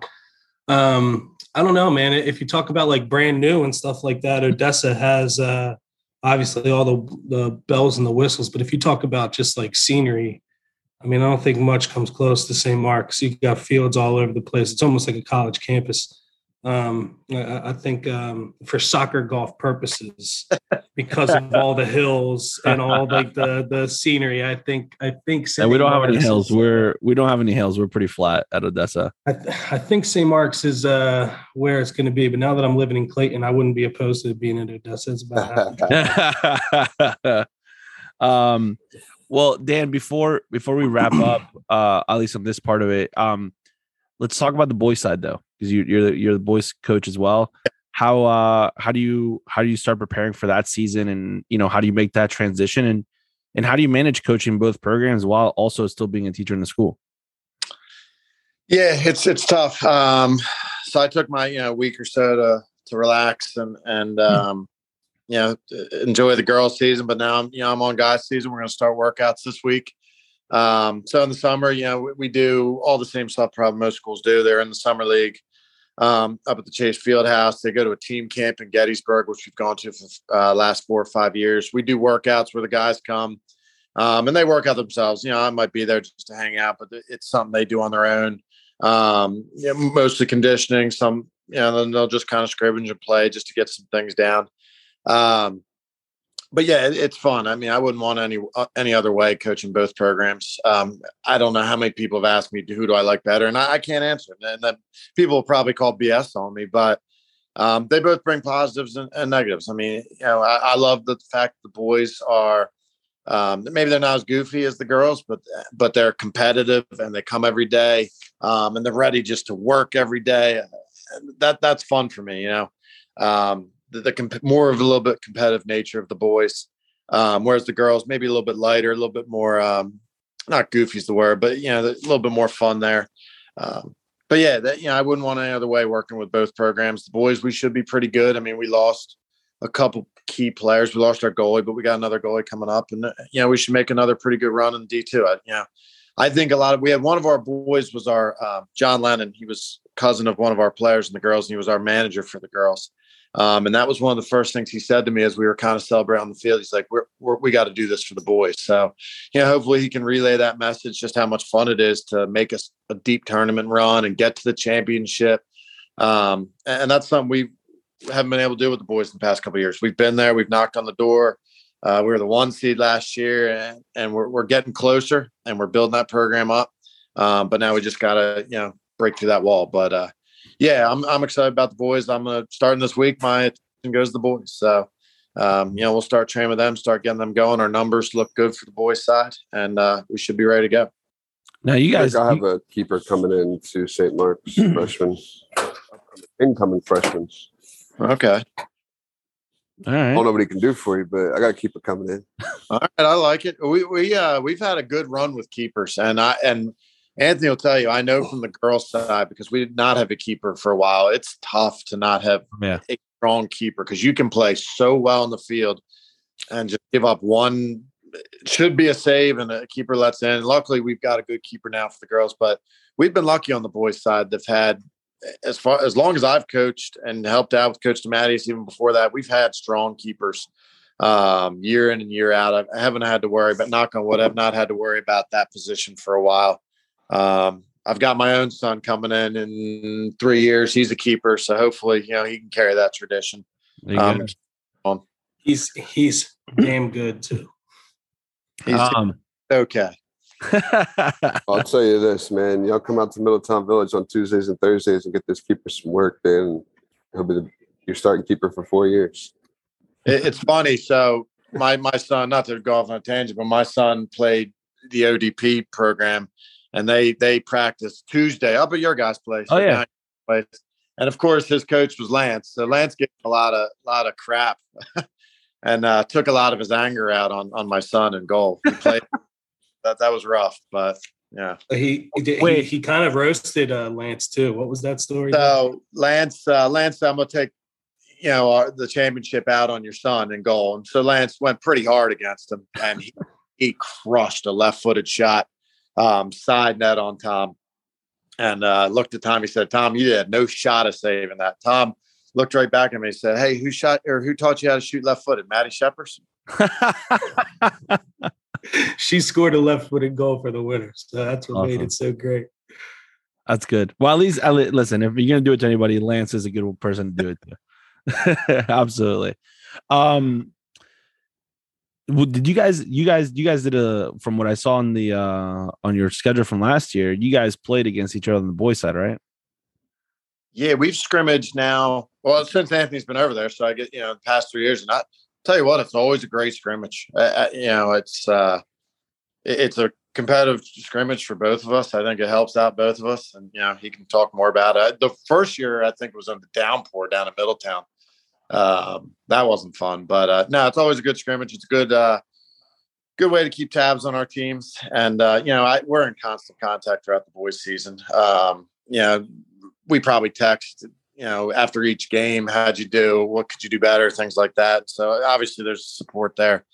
Um, I don't know, man. If you talk about like brand new and stuff like that, Odessa has uh, obviously all the the bells and the whistles. But if you talk about just like scenery, I mean, I don't think much comes close to St. Mark's. You got fields all over the place. It's almost like a college campus. Um, I, I, think um, for soccer golf purposes, because of all the hills and all like the the scenery, I think I think. St. And we don't Mark's have any hills. We're we don't have any hills. We're pretty flat at Odessa. I, I think St. Mark's is uh, where it's going to be. But now that I'm living in Clayton, I wouldn't be opposed to being in Odessa. It's about. um, well, Dan, before before we wrap up, uh, at least on this part of it, um, let's talk about the boys' side though, because you, you're the, you're the boys' coach as well. How uh how do you how do you start preparing for that season, and you know how do you make that transition, and and how do you manage coaching both programs while also still being a teacher in the school? Yeah, it's it's tough. Um, so I took my you know week or so to to relax and and hmm. um, you know enjoy the girls season but now i'm you know i'm on guys season we're going to start workouts this week um, so in the summer you know we, we, do all the same stuff probably most schools do they're in the summer league um, up at the chase field house they go to a team camp in gettysburg which we've gone to for uh, last four or five years. We do workouts where the guys come um, and they work out themselves. You know i might be there just to hang out but it's something they do on their own. Um, you know, mostly conditioning some you know then they'll just kind of scrimmage and play just to get some things down. Um, but yeah, it, it's fun. I mean, I wouldn't want any uh, any other way coaching both programs. Um, I don't know how many people have asked me who do I like better, and I, I can't answer. And then people will probably call BS on me, but um, they both bring positives and, and, negatives. I mean, you know, I, I love the fact the boys are um, maybe they're not as goofy as the girls, but but they're competitive and they come every day um, and they're ready just to work every day. That that's fun for me, you know. Um, the, the comp- more of a little bit competitive nature of the boys, um, whereas the girls maybe a little bit lighter, a little bit more um, not goofy is the word, but you know a little bit more fun there. Um, but yeah, that you know I wouldn't want any other way working with both programs. The boys we should be pretty good. I mean we lost a couple key players. We lost our goalie, but we got another goalie coming up, and uh, you know we should make another pretty good run in D two. You know, I think a lot of we had one of our boys was our uh, John Lennon. He was cousin of one of our players and the girls, and he was our manager for the girls. Um, and that was one of the first things he said to me as we were kind of celebrating on the field. He's like, we're, we're we got to do this for the boys. So, you know, hopefully he can relay that message, just how much fun it is to make us a, a, deep tournament run and get to the championship. Um, and that's something we haven't been able to do with the boys in the past couple years. We've been there, we've knocked on the door. Uh, we were the one seed last year and, and we're, we're getting closer and we're building that program up. Um, but now we just got to, you know, break through that wall. But, uh, yeah, I'm I'm excited about the boys. I'm gonna starting this week. My attention goes to the boys. So um, you know, we'll start training with them, start getting them going. Our numbers look good for the boys' side, and uh, we should be ready to go. Now, you guys, I have a keeper coming in to St. Mark's freshman, incoming freshmen. Okay. All right. I don't know what he can do for you, but I got to keep it coming in. All right, I like it. We we uh we've had a good run with keepers, and I and Anthony will tell you, I know from the girls' side because we did not have a keeper for a while. It's tough to not have yeah. a strong keeper because you can play so well in the field and just give up one. It should be a save and a keeper lets in. Luckily, we've got a good keeper now for the girls, but we've been lucky on the boys' side. They've had as far as long as I've coached and helped out with Coach DeMatteis, even before that, we've had strong keepers um, year in and year out. I haven't had to worry, but knock on wood, I've not had to worry about that position for a while. Um, I've got my own son coming in in three years. He's a keeper, so hopefully, you know, he can carry that tradition. Um, he's he's damn good too. He's um, okay. I'll tell you this, man. Y'all come out to Middletown Village on Tuesdays and Thursdays and get this keeper some work. Then he'll be the, your starting keeper for four years. It, it's funny. So my my son, not to go off on a tangent, but my son played the ODP program and they they practice Tuesday up at your guys' place. Oh yeah. Place. And of course, his coach was Lance. So Lance gave a lot of lot of crap, and uh, took a lot of his anger out on on my son in goal. He played that that was rough, but yeah. He he, Wait. he, he kind of roasted uh, Lance too. What was that story? So Lance uh, Lance, I'm gonna take you know our, the championship out on your son in goal, and so Lance went pretty hard against him, and he he crushed a left footed shot um, side net on Tom. And uh, looked at Tom. He said, "Tom, you had no shot of saving that." Tom looked right back at me and said, Hey, who shot or who taught you how to shoot left footed? Maddie Shepers? she scored a left footed goal for the winner. So that's what made it so great. That's good. Well, at least listen. If you're gonna do it to anybody, Lance is a good person to do it to. Absolutely. Um, did you guys? You guys? You guys did a from what I saw on the uh on your schedule from last year. You guys played against each other on the boys' side, right? Yeah, we've scrimmaged now. Well, since Anthony's been over there, so I get you know the past three years, and I tell you what, it's always a great scrimmage. Uh, you know, it's uh, it's a competitive scrimmage for both of us. I think it helps out both of us, and you know he can talk more about it. The first year, I think, was on the downpour down in Middletown. Um, that wasn't fun, but uh, no, it's always a good scrimmage. It's a good. Uh, Good way to keep tabs on our teams, and uh, you know I, we're in constant contact throughout the boys' season. Um, you know, we probably text you know after each game how'd you do what could you do better things like that so obviously there's support there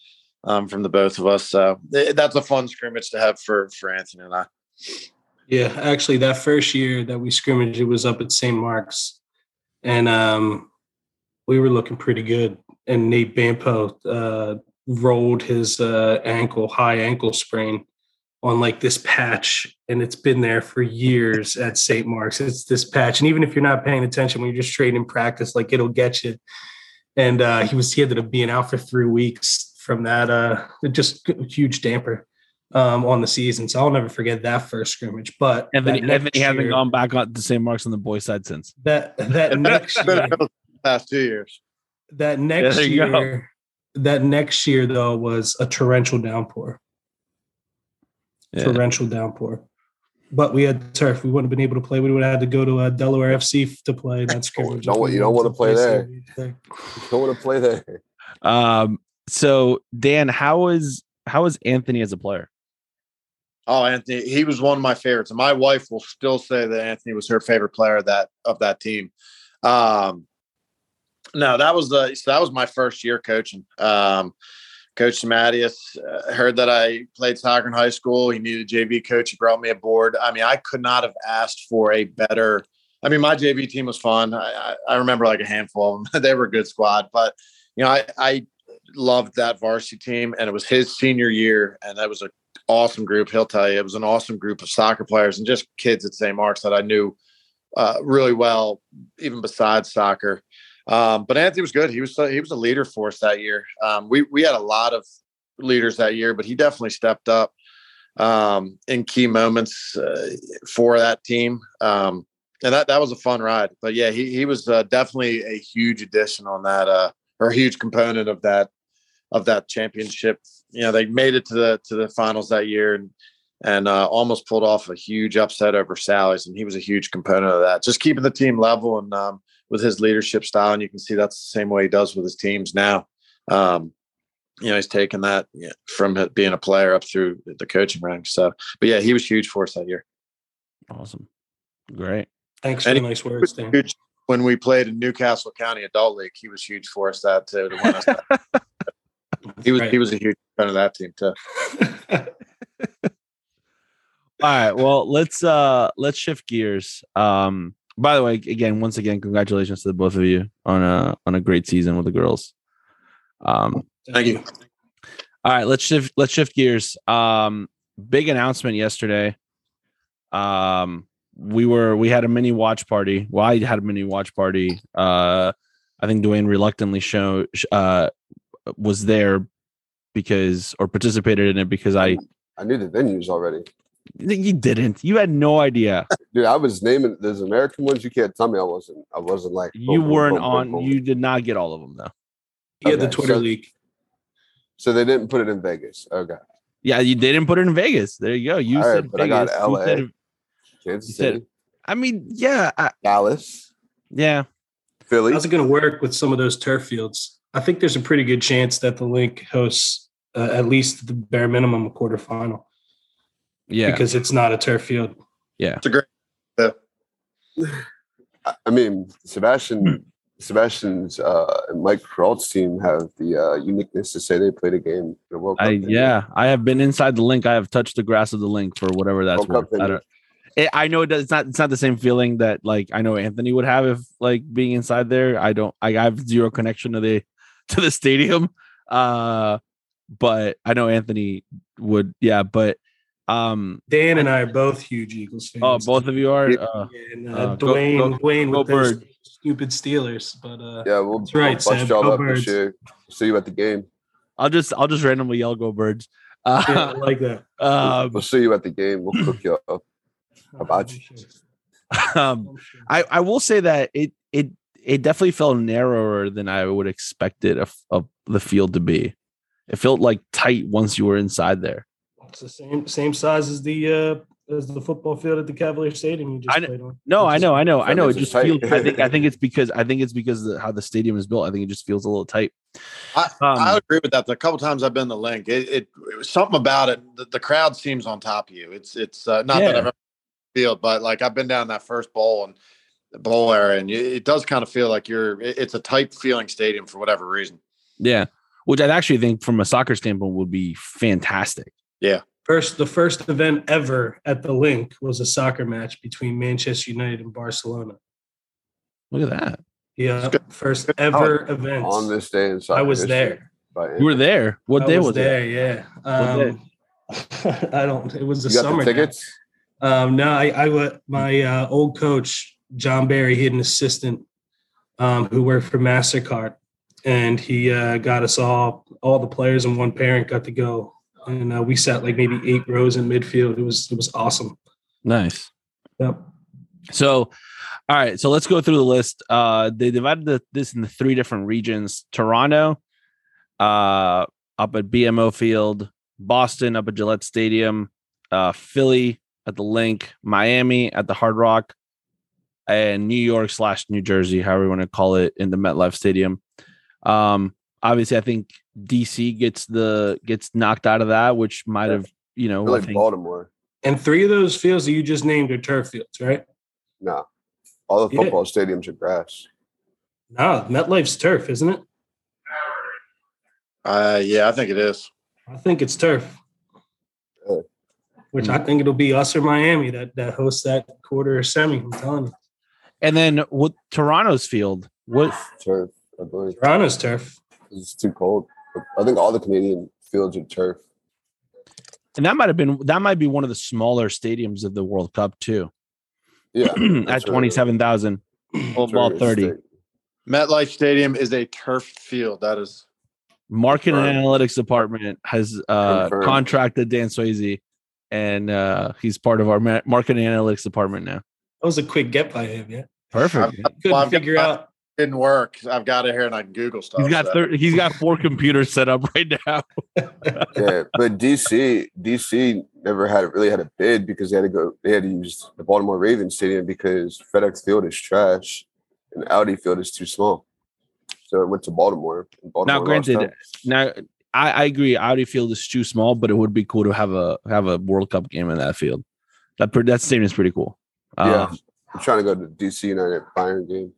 um, from the both of us so th- that's a fun scrimmage to have for for anthony and i Yeah, actually, that first year that we scrimmaged, it was up at St. Mark's, and um, we were looking pretty good. And Nate Bampo uh, rolled his uh, ankle, high ankle sprain, on like this patch, and it's been there for years at St. Mark's. It's this patch, and even if you're not paying attention when you're just training practice, like it'll get you. And uh, he was he ended up being out for three weeks from that. Uh, just huge damper um, on the season. So I'll never forget that first scrimmage. But Anthony, that next Anthony hasn't gone back on the St. Mark's on the boys' side since. that that next year, past two years that next there you go. year, that next year though was a torrential downpour. Yeah. Torrential downpour. But we had turf. We wouldn't have been able to play. We would have had to go to uh, Delaware FC to play that scrimmage. don't if want- we you don't wanna play there. there. Don't want to play there. Um. So Dan, how is how is Anthony as a player? oh anthony he was one of my favorites and my wife will still say that anthony was her favorite player of that of that team um no that was the so that was my first year coaching um Coach Mattias uh, heard that I played soccer in high school. He needed a JV coach. He brought me aboard. I mean, I could not have asked for a better. I mean, my JV team was fun. I, I, I remember like a handful of them. they were a good squad, but you know, I, I loved that varsity team, and it was his senior year, and that was an awesome group. He'll tell you, it was an awesome group of soccer players and just kids at St. Mark's that I knew uh, really well, even besides soccer. Um, but Anthony was good. He was he was a leader for us that year. Um, we we had a lot of leaders that year, but he definitely stepped up um, in key moments uh, for that team. Um, and that that was a fun ride. But yeah, he he was uh, definitely a huge addition on that, uh, or a huge component of that of that championship. You know, they made it to the to the finals that year and and uh, almost pulled off a huge upset over Sally's, and he was a huge component of that. Just keeping the team level and um, with his leadership style, and you can see that's the same way he does with his teams now. Um, you know, he's taken that you know, from being a player up through the coaching ranks. So, but yeah, he was huge for us that year. Awesome, great. Thanks for And the he nice words, Dan. huge when we played in New Castle County Adult League. He was huge for us that too. To win us that. He was Right. he was a huge fan of that team too. All right. Well, let's uh let's shift gears. Um by the way, again, once again, congratulations to the both of you on a on a great season with the girls. Um Thank you. all right, let's shift let's shift gears. Um big announcement yesterday. Um we were we had a mini watch party. Well, I had a mini watch party. Uh I think Dwayne reluctantly show uh was there because or participated in it because I I knew the venues already. you didn't. You had no idea. Dude, I was naming those American ones. You can't tell me I wasn't. I wasn't like You boom, boom, weren't boom, boom, on. boom. You did not get all of them though. Yeah, had the Twitter so- leak. So they didn't put it in Vegas. Okay, Yeah, you they didn't put it in Vegas. There you go. You All right, said but I got LA. said- Kansas You said- City, I mean, yeah, I, Dallas, yeah. Philly. How's it going to work with some of those turf fields? I think there's a pretty good chance that the Linc hosts uh, at least the bare minimum a quarterfinal Yeah, because it's not a turf field. Yeah, it's a great. I I mean, Sebastian, Sebastian's uh, and Mike Peralt's team have the uh, uniqueness to say they played a game the World Cup. I yeah. I have been inside the Linc. I have touched the grass of the Linc for whatever that's World worth. I don't, it, I know it does, it's not it's not the same feeling that like I know Anthony would have if like being inside there. I don't I have zero connection to the to the stadium. Uh but I know Anthony would yeah, but um Dan and I are both huge Eagles fans. oh both of you are Yeah. uh, Yeah, and uh, Uh, Dwayne, go- Dwayne go with those Bird. stupid Steelers, but uh, Yeah, we'll, That's right, we'll bust y'all Go up Birds. this year. See you at the game. I'll just I'll just randomly yell go birds. yeah, I Uh, like that. um, we'll see you at the game. We'll cook you up. How about you? um I, I will say that it it it definitely felt narrower than I would expect it of, of the field to be. It felt like tight once you were inside there. It's the same same size as the uh as the football field at the Cavalier Stadium you just I kn- played on. No, Which I know, I know, I that know. It just feels. I think I think it's because I think it's because of how the stadium is built. I think it just feels a little tight. I, Um, I agree with that. The couple times I've been to Linc, it, it, it was something about it. The, the crowd seems on top of you. It's it's uh, not Yeah. that I've ever field, but like I've been down that first bowl and the bowl area, and you, it does kind of feel like you're. it- It's a tight feeling stadium for whatever reason. Yeah, which I actually think from a soccer standpoint would be fantastic. First, the first event ever at the Linc was a soccer match between Manchester United and Barcelona. Look at that. Yeah, first ever event. On this day in soccer I was there. by You were there. What I day was, was, there. it? Yeah. What Um, I don't. It was the You got summer. the tickets? Um, no, I, I let my uh, old coach John Barry. He had an assistant um, who worked for Mastercard, and he uh, got us all all the players and one parent got to go, and uh, we sat like maybe eight rows in midfield. It was it was awesome. Nice. Yep. So, all right. So let's go through the list. Uh, they divided the, this into three different regions: Toronto, uh, up at BMO Field, Boston up at Gillette Stadium, uh, Philly at the Linc, Miami at the Hard Rock, and New York slash New Jersey, however you want to call it, in the MetLife Stadium. Um, obviously, I think DC gets the gets knocked out of that, which might Yeah. have you know I feel like think- Baltimore. And three of those fields that you just named are turf fields, right? No. All the Yeah. football stadiums are grass. No, MetLife's turf, isn't it? Uh, yeah, I think it is. I think it's turf. Really? Which Hmm. I think it'll be us or Miami that that hosts that quarter or semi. I'm telling you, And then what? Toronto's field, what Turf, I believe. Toronto's turf. It's too cold. I think all the Canadian fields are turf. and that might have been that might be one of the smaller stadiums of the World Cup too. Yeah. at that's right. twenty seven thousand, That's ball thirty. state. MetLife Stadium is a turf field. That is Marketing and analytics department has uh, Confirmed. contracted Dan Swayze, and uh, he's part of our ma- marketing and analytics department now. That was a quick get by him. Yeah, Perfect. I've- couldn't Well, I've got figure out. Didn't work. I've got it here and I can Google stuff. He's got so. thir- he's got four computers set up right now. yeah, but DC DC never had really had a bid because they had to go. They had to use the Baltimore Ravens stadium because FedEx Field is trash and Audi Field is too small. So it went to Baltimore. Baltimore Now, granted. Now, I, I agree. Audi Field is too small, but it would be cool to have a have a World Cup game in that field. That pre- that stadium is pretty cool. yeah, Um, I'm trying to go to DC United Bayern game.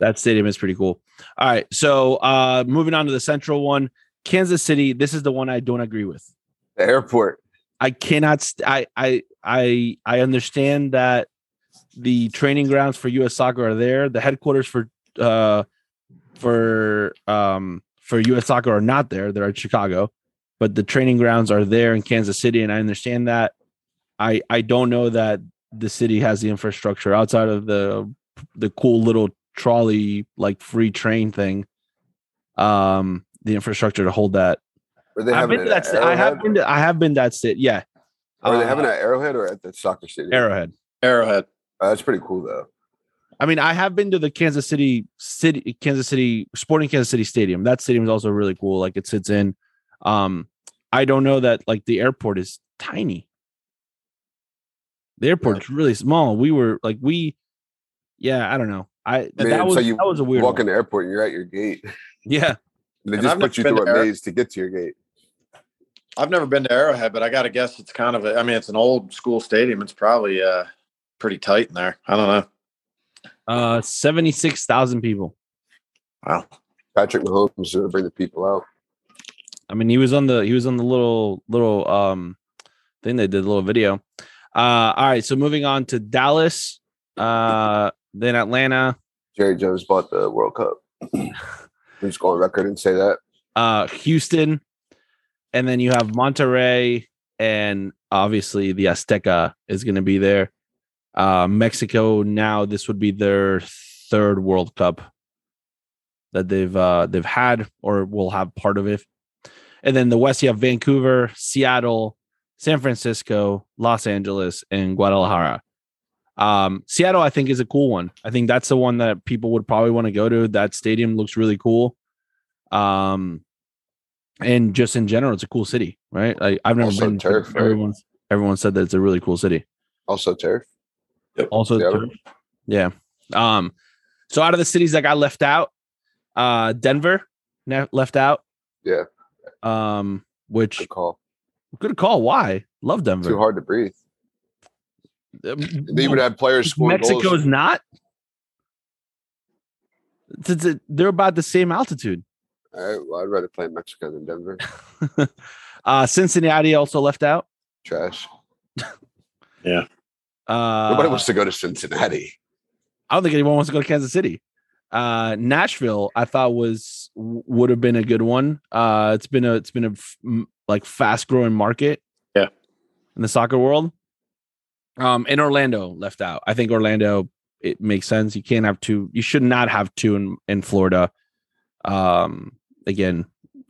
That stadium is pretty cool. All right, so uh moving on to the central one, Kansas City. This is the one I don't agree with. The airport. I cannot. St- I I I I understand that the training grounds for U.S. Soccer are there. The headquarters for uh for um for U.S. Soccer are not there. They're at Chicago, but the training grounds are there in Kansas City, and I understand that. I I don't know that the city has the infrastructure outside of the the cool little trolley like free train thing. Um, the infrastructure to hold that. They I've been to that. at sta- I have been to. I have been that state. Yeah. Are they Uh, having it at Arrowhead or at the soccer stadium? Arrowhead. Arrowhead. Uh, that's pretty cool though. I mean, I have been to the Kansas City City Kansas City Sporting Kansas City Stadium. That stadium is also really cool. Like it sits in. Um, I don't know that like the airport is tiny. The airport's really small. We were like we, yeah, I don't know. I, I mean, that was so you that was a weird. walk one. in the airport and you're at your gate. Yeah, And they And just I've put you through a to Arrow- maze to get to your gate. I've never been to Arrowhead, but I got to guess it's kind of a, I mean, it's an old school stadium. It's probably uh pretty tight in there. I don't know. uh, seventy six thousand people. Wow. Patrick Mahomes is going to bring the people out. I mean, he was on the he was on the little little um thing they did, a little video. Uh, all right. So moving on to Dallas, uh, then Atlanta, Jerry Jones bought the World Cup. I'm just go on record and say that. uh, Houston, and then you have Monterrey, and obviously the Azteca is going to be there. Uh, Mexico now this would be their third World Cup that they've uh, they've had or will have part of it. And then the West, you have Vancouver, Seattle, San Francisco, Los Angeles, and Guadalajara. Um, Seattle, I think, is a cool one. I think that's the one that people would probably want to go to. That stadium looks really cool. Um, and just in general, it's a cool city, right? Like I've never Also been. turf, right? everyone, everyone said that it's a really cool city. Also, turf. Also, Seattle. turf. yeah. Um, so out of the cities that got left out, uh, Denver ne- left out. Yeah. Um, which Good call. good call. Why? Love Denver. Too hard to breathe. Um, They would have players scoring Mexico's goals. not. It's- it's- They're about the same altitude. All right, well, I'd rather play in Mexico than Denver. uh, Cincinnati also left out. Trash. Yeah. Uh, Nobody wants to go to Cincinnati. I don't think anyone wants to go to Kansas City. Uh, Nashville, I thought was would have been a good one. Uh, it's been a it's been a f- m- like fast growing market. Yeah. in the soccer world. Um, and Orlando left out. I think Orlando it makes sense. You can't have two. You should not have two in in Florida. Um, again,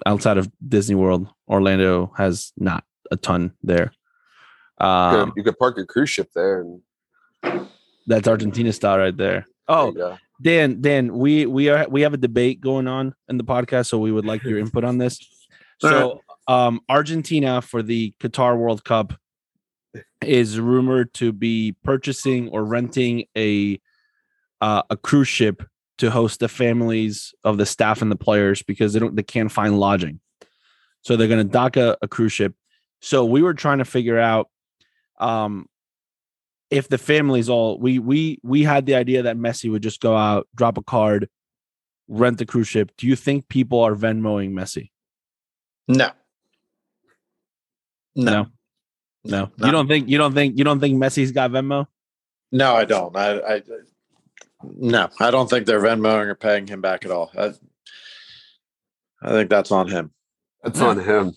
outside of Disney World, Orlando has not a ton there. You Um, could- you could park your cruise ship there, and that's Argentina style right there. Oh, there. Dan, Dan, we we are we have a debate going on in the podcast, so we would like your input on this. So, um, Argentina for the Qatar World Cup is rumored to be purchasing or renting a uh, a cruise ship to host the families of the staff and the players because they don't they can't find lodging. So they're going to dock a, a cruise ship. So we were trying to figure out um if the families all we we we had the idea that Messi would just go out, drop a card, rent the cruise ship. Do you think people are Venmoing Messi? No. No. No. No. No. You don't think you don't think you don't think Messi's got Venmo? No, I don't. I, I no, I don't think they're Venmoing or paying him back at all. I, I think that's on him. That's Yeah. on him.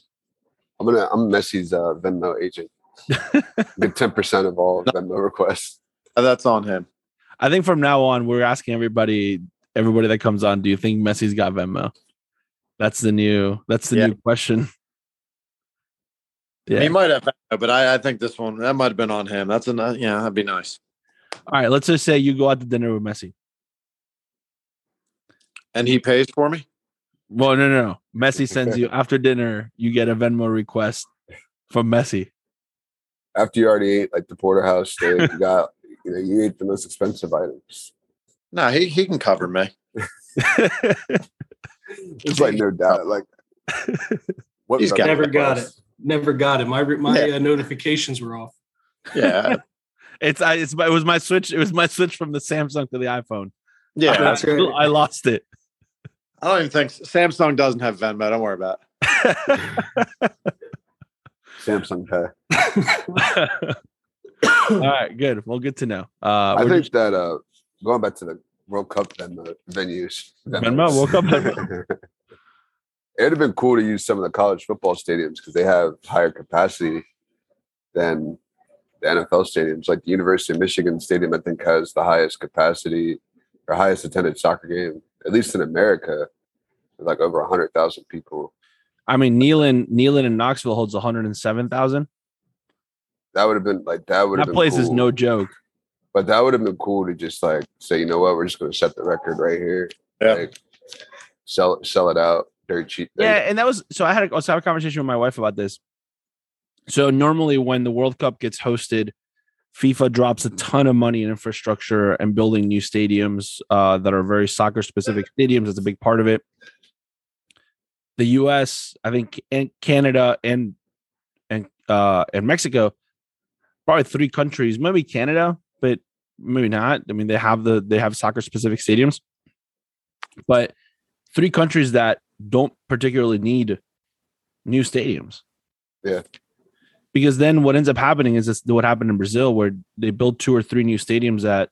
I'm gonna. I'm Messi's uh, Venmo agent. Get ten percent of all Venmo requests. That's on him. I think from now on we're asking everybody everybody that comes on, do you think Messi's got Venmo? That's the new that's the Yeah. new question. He might have, but I, I think this one that might have been on him. That's a yeah, that'd be nice. All right, let's just say you go out to dinner with Messi. And he pays for me. Well, no, no, no. Messi sends you after dinner, you get a Venmo request from Messi. After you already ate like the porterhouse steak, you got you know you ate the most expensive items. No, he he can cover me. It's like no doubt. Like what He's got- Venmo Never got requests? Never got it. My my Yeah. uh, notifications were off. Yeah, it's I it's my- it was my switch. It was my switch from the Samsung to the iPhone. yeah. That's right. I lost it. I don't even think Samsung doesn't have Venmo. Don't worry about. it. Samsung Pay. All right, good. Well, good to know. Uh, I think just- that uh going back to the World Cup Venmo venues. Venmo, World Cup It'd have been cool to use some of the college football stadiums because they have higher capacity than the NFL stadiums. Like the University of Michigan Stadium, I think has the highest capacity or highest attended soccer game, at least in America, with like over hundred thousand people. I mean, Neyland, Neyland in Knoxville holds 107,000. That would have been like that would have That been place is no joke. But that would have been cool to just like say, you know what, we're just going to set the record right here. Yeah. Like, sell sell it out very cheap. Yeah, and that was so I had a, I was having a conversation with my wife about this. So normally when the World Cup gets hosted, FIFA drops a ton of money in infrastructure and building new stadiums uh, that are very soccer specific stadiums. That's a big part of it. The U.S., I think, and Canada and and uh, and Mexico, probably three countries, maybe Canada, but maybe not. I mean, they have the they have soccer specific stadiums, but three countries that don't particularly need new stadiums. Yeah. because then what ends up happening is this what happened in Brazil where they build two or three new stadiums that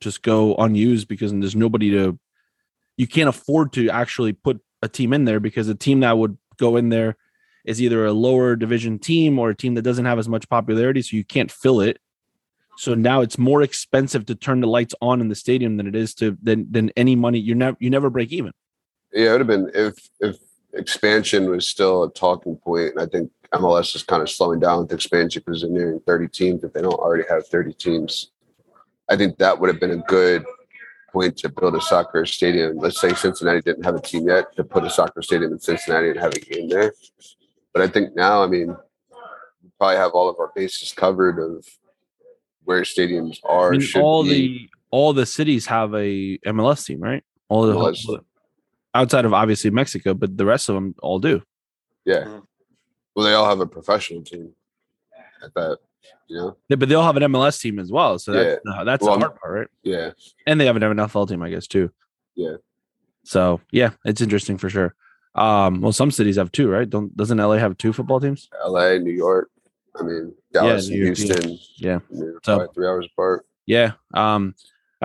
just go unused because there's nobody to you can't afford to actually put a team in there because the team that would go in there is either a lower division team or a team that doesn't have as much popularity so you can't fill it so now it's more expensive to turn the lights on in the stadium than it is to than than any money you never you never break even Yeah, it would have been if if expansion was still a talking point. And I think MLS is kind of slowing down with expansion because they're nearing 30 teams. If they don't already have 30 teams, I think that would have been a good point to build a soccer stadium. Let's say Cincinnati didn't have a team yet to put a soccer stadium in Cincinnati and have a game there. But I think now, I mean, we probably have all of our bases covered of where stadiums are. I mean, all be. the all the cities have a MLS team, right? All the MLS. Outside of obviously Mexico, but the rest of them all do. yeah. Mhm. Well, they all have a professional team at that, you know. Yeah, but they'll have an MLS team as well. So that's uh, that's Well, the hard part, right? Yeah, And they have an NFL team, I guess, too. Yeah. So yeah, it's interesting for sure. Um, well, some cities have two, right? Don't doesn't LA have two football teams? L.A., New York. I mean, Dallas New and York, yeah. Houston. Yeah. I So- three hours apart. Yeah. Um,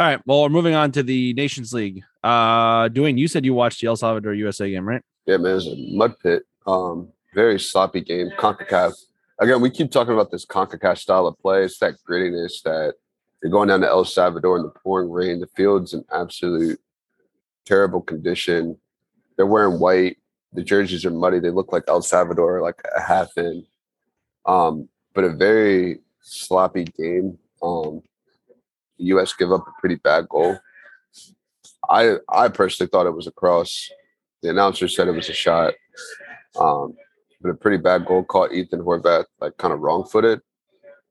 all right. Well, we're moving on to the Nations League. Uh you said you watched the El Salvador USA game, right? Yeah, man, it's a mud pit. Um, very sloppy game. Concacaf. Again, we keep talking about this Concacaf style of play. It's that grittiness that you're going down to El Salvador in the pouring rain. The field's in absolute terrible condition. They're wearing white. The jerseys are muddy. They look like El Salvador, like a half in. Um, but a very sloppy game. Um, U.S. give up a pretty bad goal. I I personally thought it was a cross. The announcer said it was a shot. Um, but a pretty bad goal caught Ethan Horvath like kind of wrong footed,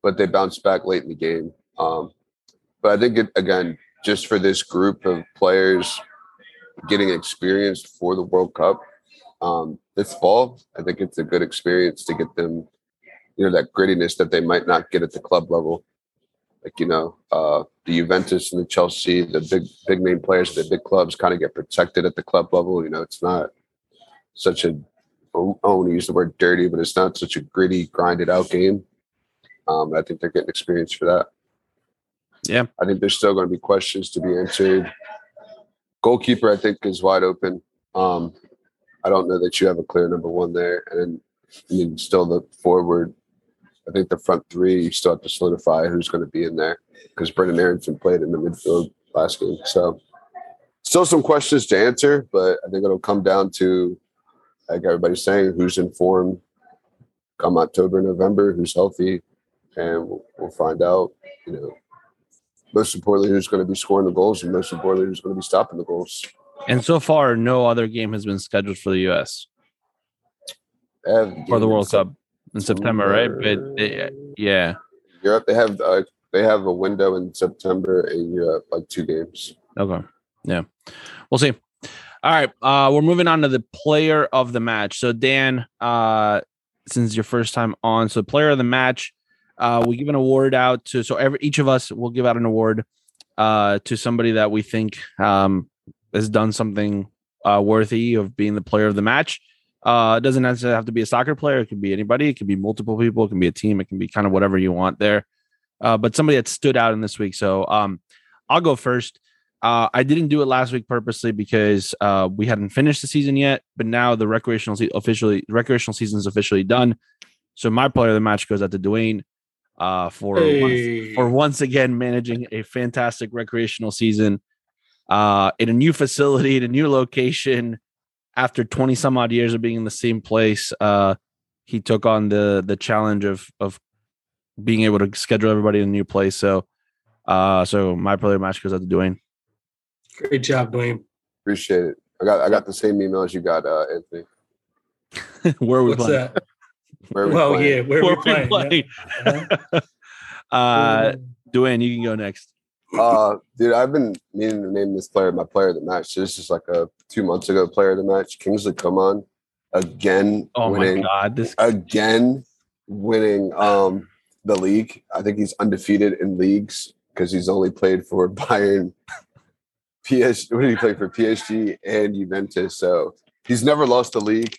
but they bounced back late in the game. Um, but I think it, again, just for this group of players getting experience for the World Cup um, this fall, I think it's a good experience to get them, you know, that grittiness that they might not get at the club level. Like you know, uh, the Juventus and the Chelsea, the big big name players, the big clubs kind of get protected at the club level. You know, it's not such a I don't want to use the word dirty, but it's not such a gritty, grinded out game. Um, I think they're getting experience for that. Yeah. I think there's still going to be questions to be answered. Goalkeeper, I think, is wide open. Um, I don't know that you have a clear number one there. And then, I mean, still the forward. I think the front three, you still have to solidify who's going to be in there because Brenden Aaronson played in the midfield last game. So, still some questions to answer, but I think it'll come down to like everybody's saying, who's informed come October, November, who's healthy, and we'll, we'll find out. You know, most importantly, who's going to be scoring the goals, and most importantly, who's going to be stopping the goals. And so far, no other game has been scheduled for the US for the World Cup in September, right? But they, yeah. Europe, they have uh, they have a window in September in Europe, like two games. Okay. Yeah. We'll see. All right. Uh we're moving on to the player of the match. So Dan, uh since your first time on, so player of the match, uh we give an award out to so every each of us will give out an award uh to somebody that we think um has done something uh worthy of being the player of the match. Uh it doesn't necessarily have to be a soccer player, it could be anybody, it could be multiple people, it can be a team, it can be kind of whatever you want there. Uh but somebody that stood out in this week. So um I'll go first. Uh, I didn't do it last week purposely because uh, we hadn't finished the season yet, but now the recreational se- officially recreational season is officially done. So my player of the match goes out to Dwayne uh, for Hey. once, for once again managing a fantastic recreational season uh, in a new facility, in a new location. After twenty some odd years of being in the same place, uh, he took on the the challenge of of being able to schedule everybody in a new place. So, uh, so my player match goes out to Dwayne. Great job, Dwayne. Appreciate it. I got I got the same email as you got, uh, Anthony. Where are we What's playing? that? Where are we Well, playing? yeah, where, Where we playing? yeah. Uh-huh. uh, Dwayne, you can go next. Uh, dude, I've been meaning to name this player my player that the match. So this is like a two months ago player of the match. Kingsley Coman again Oh winning my god, this again winning um the league. I think he's undefeated in leagues because he's only played for Bayern, PS. What did he play for? PSG and Juventus. So he's never lost the league.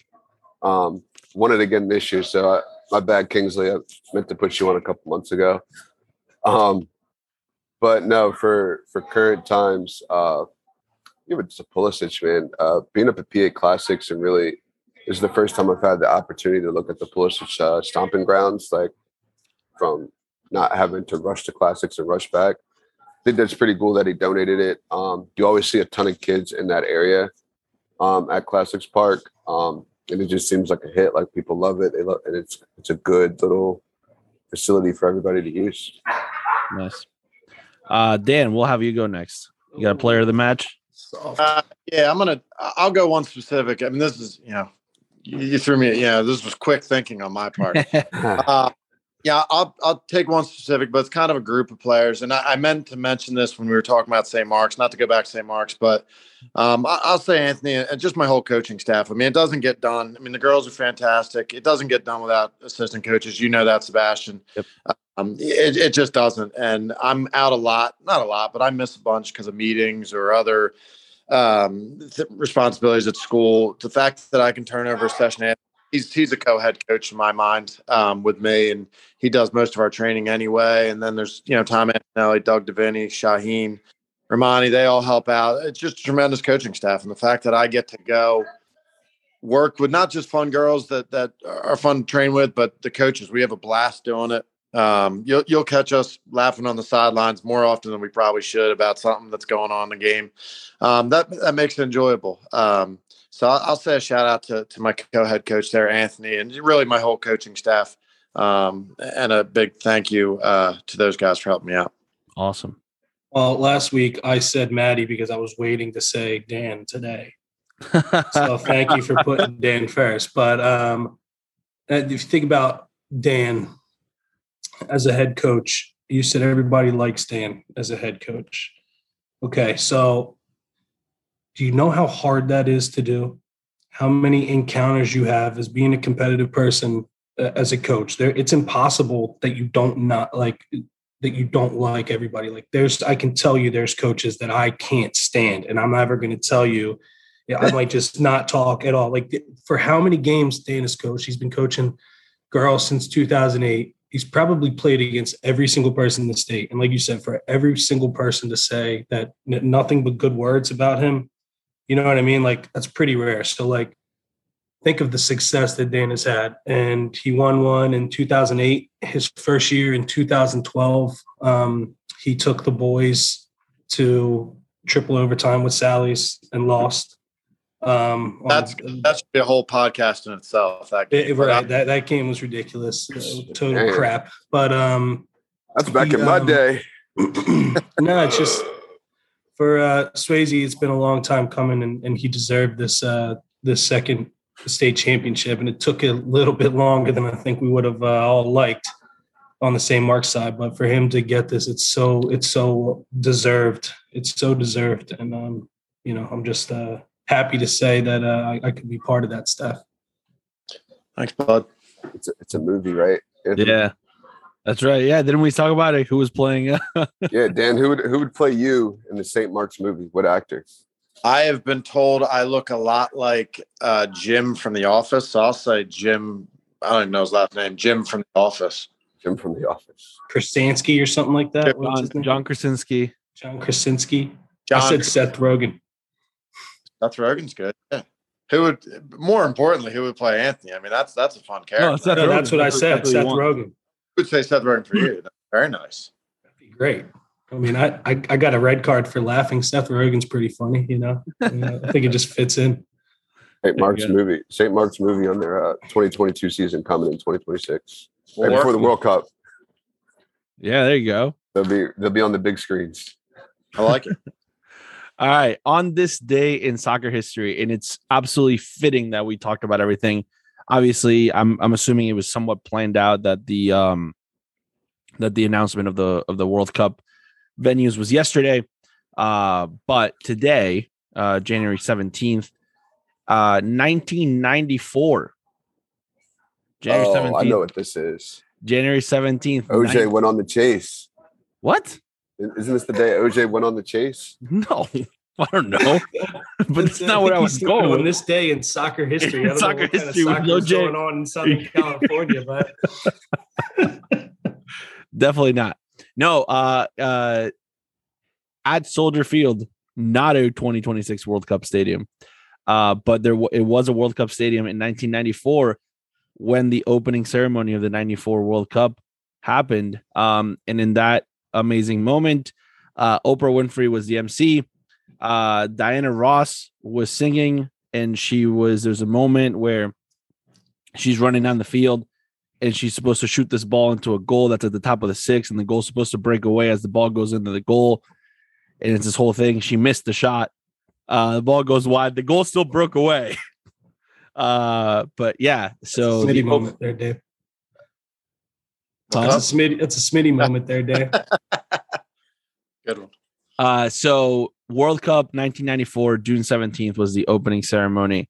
Um, won it again this year. So I, my bad, Kingsley. I meant to put you on a couple months ago. Um, but no, for for current times, uh, even just a Pulisic, man. Uh, being up at PA Classics and really, this is the first time I've had the opportunity to look at the Pulisic uh, stomping grounds, like from not having to rush to classics and rush back. I think that's pretty cool that he donated it. Um, you always see a ton of kids in that area um, at Classics Park, um, and it just seems like a hit. Like people love it. They love, and it's it's a good little facility for everybody to use. Nice. Uh, Dan, we'll have you go next. You got a player of the match? Uh, yeah, I'm gonna. I'll go one specific. I mean, this is you know, you, you threw me. Yeah, this was quick thinking on my part. uh, yeah, I'll I'll take one specific, but it's kind of a group of players, and I, I meant to mention this when we were talking about St. Mark's. Not to go back to St. Mark's, but um, I, will say Anthony and just my whole coaching staff. I mean, it doesn't get done. I mean, the girls are fantastic. It doesn't get done without assistant coaches. You know that, Sebastian. Yep. Um, it, it just doesn't. And I'm out a lot, not a lot, but I miss a bunch because of meetings or other um, th- responsibilities at school. The fact that I can turn over a session he's he's a co-head coach in my mind um, with me, and he does most of our training anyway. And then there's you know Tom Antonelli, Doug Deviney, Shaheen, Romani. They all help out. It's just tremendous coaching staff, and the fact that I get to go work with not just fun girls that that are fun to train with, but the coaches. We have a blast doing it. Um, you'll you'll catch us laughing on the sidelines more often than we probably should about something that's going on in the game. Um, that that makes it enjoyable. Um, so I'll, I'll, say a shout out to, to my co-head coach there, Anthony, and really my whole coaching staff. Um, and a big thank you uh, to those guys for helping me out. Awesome. Well, last week I said Maddie because I was waiting to say Dan today. so thank you for putting Dan first. But um, if you think about Dan as a head coach, you said everybody likes Dan as a head coach. Okay, so do you know how hard that is to do? How many encounters you have as being a competitive person uh, as a coach? There, it's impossible that you don't not like that you don't like everybody. Like there's, I can tell you, there's coaches that I can't stand, and I'm never going to tell you. Yeah, I might just not talk at all. Like for how many games Dan has coached? He's been coaching girls since 2008 he's probably played against every single person in the state. And like you said, for every single person to say that nothing but good words about him, you know what I mean? Like that's pretty rare. So like think of the success that Dan has had. And he won one in 2008. His first year in 2012, um, he took the boys to triple overtime with Sally's and lost. Um, that's on, that's a whole podcast in itself. That game. It, right, that that game was ridiculous, uh, total crap. But um, that's back he, in my um, day. no, it's just for uh, Swayze, it's been a long time coming, and, and he deserved this uh, this second state championship, and it took a little bit longer than I think we would have uh, all liked on the St. Mark side. But for him to get this, it's so it's so deserved. It's so deserved, and um, you know, I'm just uh, happy to say that uh, I, I could be part of that stuff. Thanks, bud. It's a, it's a movie, right? Yeah. That's right. Yeah. Didn't we talk about it? Who was playing? yeah, Dan. Who would who would play you in the St. Mark's movie? What actor? I have been told I look a lot like uh, Jim from The Office. So I'll say Jim. I don't even know his last name. Jim from The Office. Jim from The Office. Krasinski or something like that. John, John Krasinski. John Krasinski. John I said Seth Rogen. Seth Rogen's good. Yeah. Who would more importantly, who would play Anthony? I mean, that's that's a fun character. No, that's what I said. Seth Rogen would say Seth Rogen for you. Very nice. That'd be great. I mean, I, I, I got a red card for laughing. Seth Rogen's pretty funny, you know. I, mean, I think it just fits in. St. Mark's movie, St. Mark's movie on their uh, 2022 season coming in 2026, right before the World Cup. Yeah, there you go. They'll be they'll be on the big screens. I like it. All right, on this day in soccer history, and it's absolutely fitting that we talked about everything. Obviously i'm i'm assuming it was somewhat planned out that the um that the announcement of the of the world cup venues was yesterday. Uh but today uh january 17th uh 1994 january oh, 17th i know what this is. January 17th oj 19- went on the chase. What isn't this the day oj went on the chase no I don't know, but it's not what I was going on this day in soccer history. I don't Soccer know what history with kind of no soccer is going on in Southern California, but Definitely not. No, uh, uh, at Soldier Field, not a 2026 World Cup stadium, uh, but there w- it was a World Cup stadium in 1994 when the opening ceremony of the 94 World Cup happened. Um, and in that amazing moment, uh, Oprah Winfrey was the MC. Uh, Diana Ross was singing, and she was there's a moment where she's running down the field and she's supposed to shoot this ball into a goal that's at the top of the six, and the goal's supposed to break away as the ball goes into the goal. And it's this whole thing. She missed the shot. Uh, the ball goes wide. The goal still broke away. Uh, but yeah, so the- moment there, Dave. Huh? That's a Smitty. That's a Smitty moment there, Dave. Good one. Uh, so World Cup 1994, June 17th was the opening ceremony.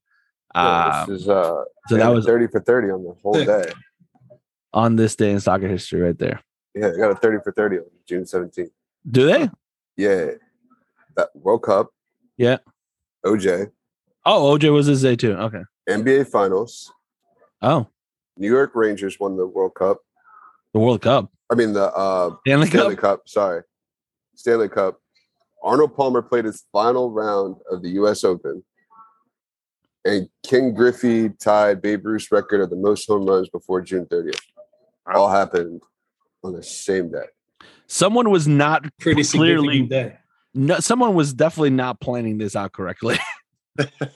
Yeah, Uh, this is uh, so that was 30 for 30 on the whole day. on this day in soccer history, right there. Yeah, I got a 30 for 30 on June 17th. Do they? Yeah. That World Cup. Yeah. OJ. Oh, OJ was his day too. Okay. NBA Finals. Oh, New York Rangers won the World Cup. The World Cup, I mean the uh Stanley Stanley Cup. Cup. Sorry. Stanley Cup. Arnold Palmer played his final round of the US Open. And Ken Griffey tied Babe Ruth's record of the most home runs before June 30th. All happened on the same day. Someone was not Pretty Clearly- day. no, someone was definitely not planning this out correctly.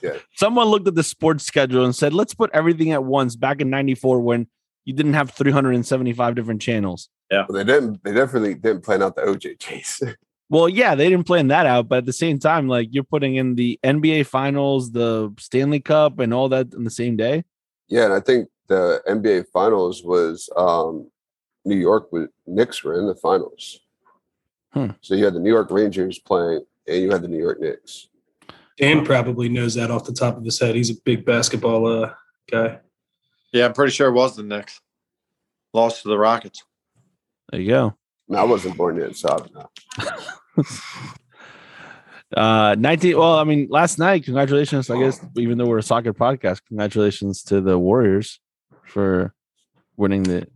Yeah. Someone looked at the sports schedule and said, let's put everything at once back in 94 when you didn't have 375 different channels. Yeah. But they didn't they definitely didn't plan out the OJ chase. Well, yeah, they didn't plan that out, but at the same time, like you're putting in the NBA finals, the Stanley Cup, and all that in the same day. yeah, and I think the NBA finals was um New York with Knicks were in the finals. Hmm. So you had the New York Rangers playing and you had the New York Knicks. Dan probably knows that off the top of his head. He's a big basketball uh, guy. Yeah, I'm pretty sure it was the Knicks. Lost to the Rockets. There you go. No, I wasn't born yet, so I don't know. Uh 19 well, I mean, last night, congratulations, I guess, even though we're a soccer podcast, congratulations to the Warriors for winning the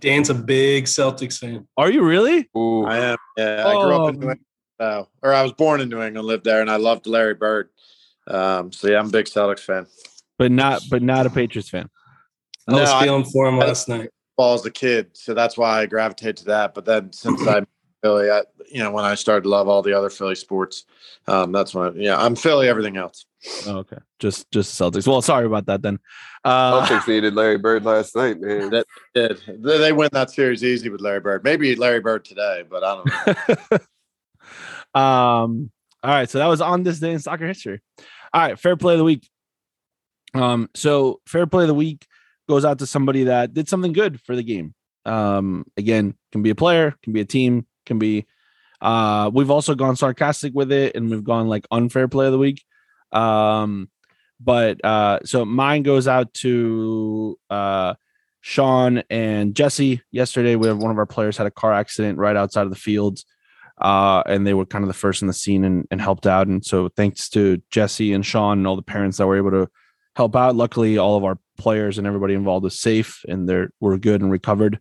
Dan's a big Celtics fan. Are you really? Ooh, I am. Yeah, I grew up in Oh. New England, uh, or I was born in New England, lived there, and I loved Larry Bird. Um, so yeah, I'm a big Celtics fan. But not but not a Patriots fan. I was No, I- feeling for him last night. Ball as a kid, so that's why I gravitate to that. But then since I'm Philly, I, you know, when I started to love all the other Philly sports, um, that's when yeah, I'm Philly. Everything else. Oh, okay. Just just Celtics. Well, sorry about that then. Uh Celtics needed Larry Bird last night, man. That- Did they, they win that series easy with Larry Bird? Maybe Larry Bird today, but I don't know. um all right so that was on this day in soccer history all right fair play of the week um so fair play of the week goes out to somebody that did something good for the game um again can be a player can be a team can be uh we've also gone sarcastic with it and we've gone like unfair play of the week um but uh so mine goes out to uh sean and jesse yesterday we have one of our players had a car accident right outside of the fields uh, and they were kind of the first in the scene and, and helped out. And so thanks to Jesse and Sean and all the parents that were able to help out. Luckily, all of our players and everybody involved is safe and they were good and recovered.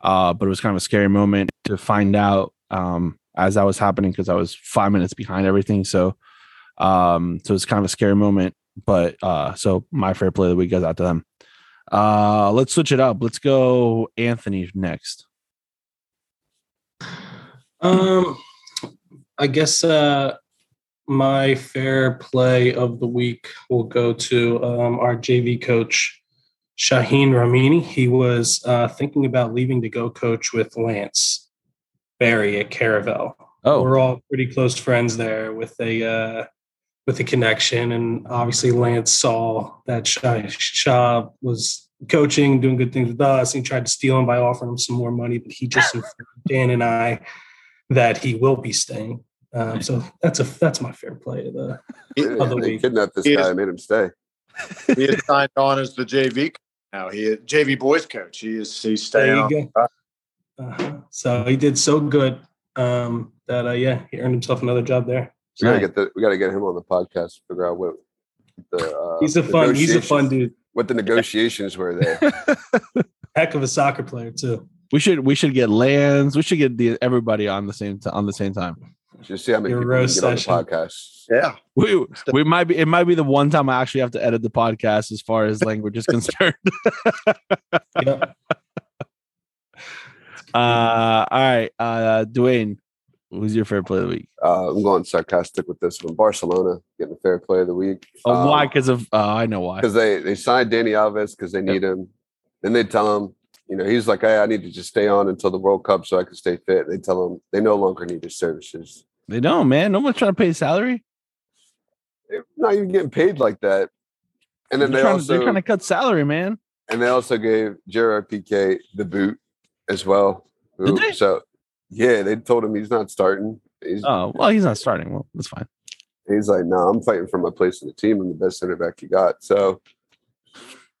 Uh, but it was kind of a scary moment to find out um, as that was happening because I was five minutes behind everything. So, um, so it's kind of a scary moment. But uh, so my fair play of the week goes out to them. Uh, let's switch it up. Let's go Anthony next. Um, I guess uh, my fair play of the week will go to um, our JV coach, Shaheen Ramini. He was uh, thinking about leaving to go coach with Lance Barry at Caravel. Oh, We're all pretty close friends there with a uh, with a connection, and obviously Lance saw that Shah, Shah was coaching, doing good things with us. And he tried to steal him by offering him some more money, but he just informed Dan and I that he will be staying. Um, so that's a that's my fair play of the They, of the week. kidnapped this He guy is- made him stay. he is signed on as the JV. coach Now he is JV boys coach. He is he's There staying. you on. go. Uh-huh. So he did so good um, that uh, yeah, he earned himself another job there. We gotta get the we gotta get him on the podcast. Figure out what the uh, He's a fun. He's a fun dude. What the negotiations were there? Heck of a soccer player too. We should we should get Lance. We should get the everybody on the same t- on the same time. Just see how many Your people we can roast get on the session. podcast. Yeah. We we might be it might be the one time I actually have to edit the podcast as far as language is concerned. Yeah. Uh, all right, uh, Dwayne, who's your favorite play of the week? Uh, I'm going sarcastic with this one. Barcelona getting the fair play of the week. Oh, why? Because of uh, I know why. Because they they signed Dani Alves because they need him. Then they tell him, you know, he's like, hey, I need to just stay on until the World Cup so I can stay fit. They tell him they no longer need his services. They don't, man. No one's trying to pay salary. They're not even getting paid like that. And then They're they trying, also they're trying to cut salary, man. and they also gave Gerard Piqué the boot as well. Did they? So yeah, they told him he's not starting. He's Oh, well, he's not starting. Well, that's fine. he's like, no, I'm fighting for my place in the team. I'm the best center back you got. So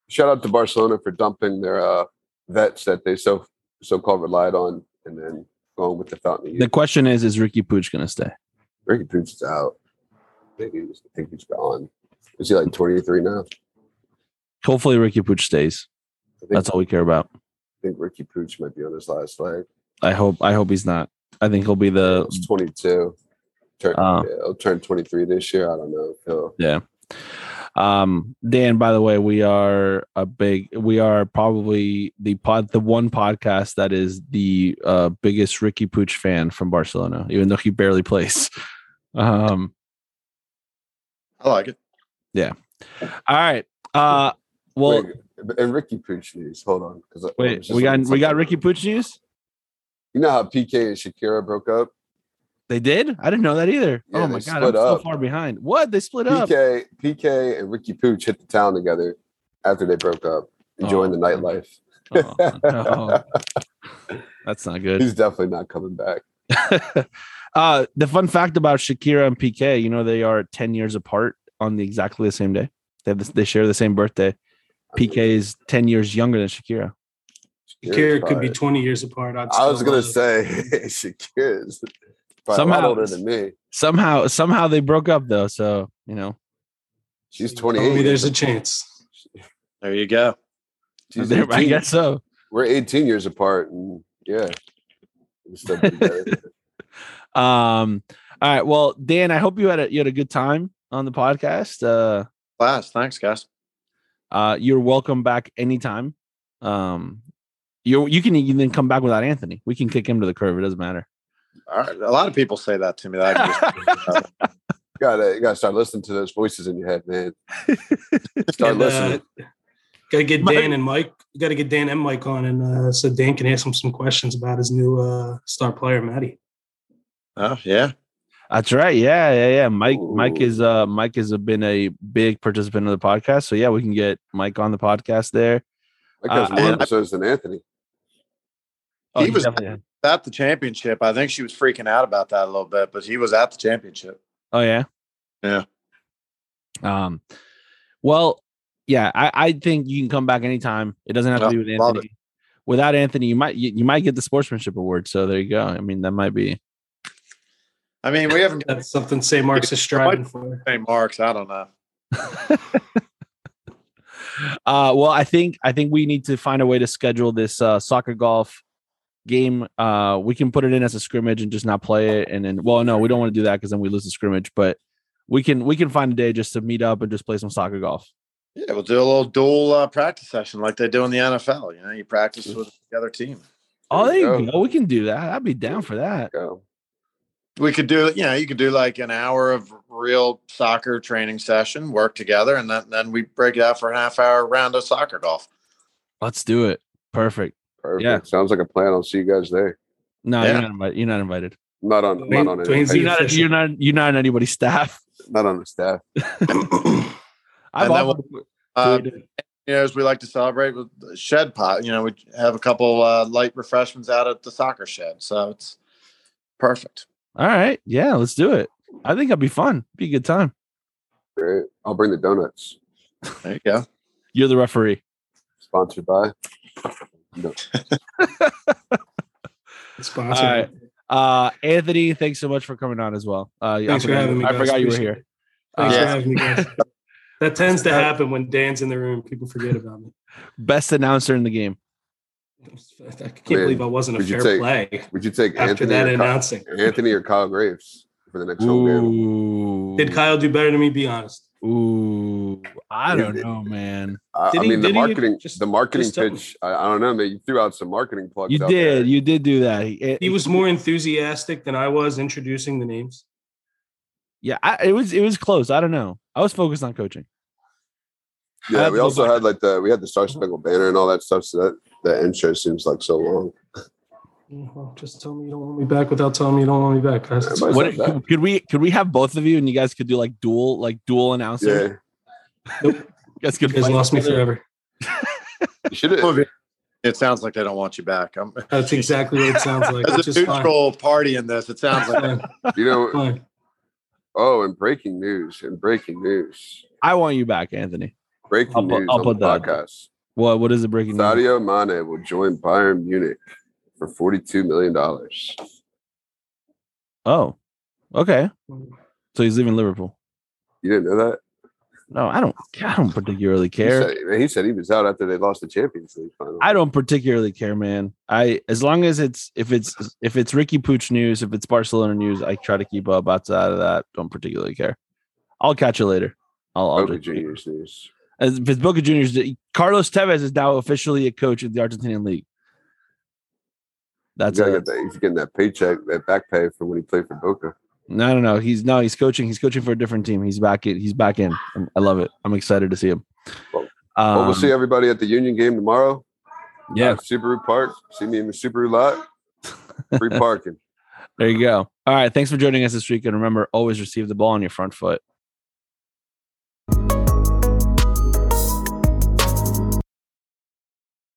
shout out to Barcelona for dumping their uh, vets that they so so called relied on and then going with the fountain of The question is, is Riqui Puig going to stay? Riqui Puig is out. I think he's, I think he's gone. Is he like 23 now? Hopefully, Riqui Puig stays. That's all we care about. I think Riqui Puig might be on his last leg. I hope. I hope he's not. I think he'll be the. He's 22. Turn, Uh, yeah, he'll turn 23 this year. I don't know. He'll, Yeah. Um, Dan, by the way, we are a big, we are probably the pod, the one podcast that is the uh, biggest Riqui Puig fan from Barcelona, even though he barely plays. Um, I like it. Yeah. All right. Uh, well, Wait, and Riqui Puig news. Hold on, because wait, we got we got Riqui Puig news. You know how Piqué and Shakira broke up? They did. I didn't know that either. Yeah, oh my god, I'm split so far behind. What? They split up. Piqué, Piqué, and Riqui Puig hit the town together after they broke up, enjoying Oh, the nightlife. Oh, no. That's not good. He's definitely not coming back. uh, the fun fact about Shakira and Piqué, you know, they are 10 years apart on the exactly the same day. They have this, they share the same birthday. Piqué is 10 years younger than Shakira. Shakira could be 20 years apart. I'd was gonna say Shakira is probably a Somehow- lot older than me. Somehow, somehow they broke up though. So, you know, She's Tell 28. me there's a chance. There you go. She's there- I guess so. We're 18 years apart, and yeah, we're still together. Um, all right. Well, Dan, I hope you had a you had a good time on the podcast. Uh Class. Thanks, guys. uh you're welcome back anytime. Um you you can even come back without Anthony. We can kick him to the curb. It doesn't matter. All right. A lot of people say that to me. That I just, gotta gotta start listening to those voices in your head, man. Start And, uh, listening. Gotta get Dan and Mike. Gotta get Dan and Mike on, and uh, so Dan can ask him some questions about his new uh, star player, Matty. oh, yeah. That's right. Yeah, yeah, yeah. Mike, Mike is uh Mike has been a big participant of the podcast. So yeah, we can get Mike on the podcast there. Like has uh, more and- episodes than Anthony. Oh, He was- definitely- At the championship, I think she was freaking out about that a little bit, but he was at the championship. Oh yeah. Yeah. Um well, yeah, I, I think you can come back anytime. It doesn't have to Yeah, be with love Anthony. Without Anthony, you might you, you might get the sportsmanship award. So there you go. I mean, that might be I mean, we haven't got That's something St. Mark's is striving for. any marks. I don't know. uh well i think i think we need to find a way to schedule this uh soccer golf game uh we can put it in as a scrimmage and just not play it and then well no we don't want to do that because then we lose the scrimmage but we can we can find a day just to meet up and just play some soccer golf Yeah, we'll do a little dual uh, practice session like they do in the NFL. You know, you practice with the other team. oh there There you go we can do that i'd be down for that. We could do, you know, you could do like an hour of real soccer training session, work together, and then then we break it out for a half hour round of soccer golf. let's do it perfect Perfect. Yeah. Sounds like a plan. I'll see you guys there. no Yeah. you're not invited you're not invited not on. Dwayne- not on. Dwayne's you're not you're not you're not on anybody's staff not on the staff. i've And then offered, Uh, to- you know, as we like to celebrate with the shed pot, you know, we have a couple uh, light refreshments out at the soccer shed, so it's perfect. all right yeah let's do it i think it'd be fun be a good time Great. I'll bring the donuts. There you go. you're the referee Sponsored by. No. Sponsored. All right. Uh, Anthony, thanks so much for coming on as well. Uh, I Thanks for forgot- having me. I guys. forgot you were here. it. Thanks Yeah. for having me, guys. That tends to happen when Dan's in the room. People forget about me. Best announcer in the game. I can't Man, believe I wasn't a fair take play Would you take after Anthony that or, Kyle, announcing. Anthony or Kyle Graves for the next home game? Did Kyle do better than me? Be honest. Ooh. I don't know, man. I, Did I he- mean, the did he? marketing, Just- the marketing just pitch. I, I don't know, man. You threw out some marketing plugs. You out did. there. You did do that. He, He was more enthusiastic than I was introducing the names. Yeah, I, it was. It was close. I don't know. I was focused on coaching. Yeah, we also had like the we had the Star uh-huh. Spangled Banner and all that stuff. So that the intro seems like so long. Well, just tell me you don't want me back without telling me you don't want me back, guys. It's Everybody- fine. What's What that? could we could we have both of you and you guys could do like dual like dual announcer? Yeah, You guys could You guys lost me forever. you should have. It sounds like they don't want you back. I'm, That's exactly what it sounds like. Which as a is fine. party in this, it sounds like You know. Fine. Oh, and breaking news! And breaking news! I want you back, Anthony. Breaking I'll put- news I'll on put the that. podcast. What what is the breaking news? Sadio Mane will join Bayern Munich for forty-two million dollars. Oh, okay. So he's leaving Liverpool. You didn't know that? No, I don't. I don't particularly He care. said, man, he said he was out after they lost the Champions League final. I don't particularly care, man. I as long as it's if it's if it's Riqui Puig news, if it's Barcelona news, I try to keep up. Outside of that, don't particularly care. I'll catch you later. I'll, I'll Boca Juniors news. As if it's Boca Juniors, Carlos Tevez is now officially a coach of the Argentinian league. That's He's, a, get that, he's getting that paycheck, that back pay from when he played for Boca. no, no, no. He's no, he's coaching. He's coaching for a different team. He's back in. He's back in. I'm- love it. I'm excited to see him. Well, well, we'll Um, see everybody at the Union game tomorrow. Yeah, at Subaru Park. See me in the Subaru lot. Free parking. there you go. All right. Thanks for joining us this week. And remember, always receive the ball on your front foot.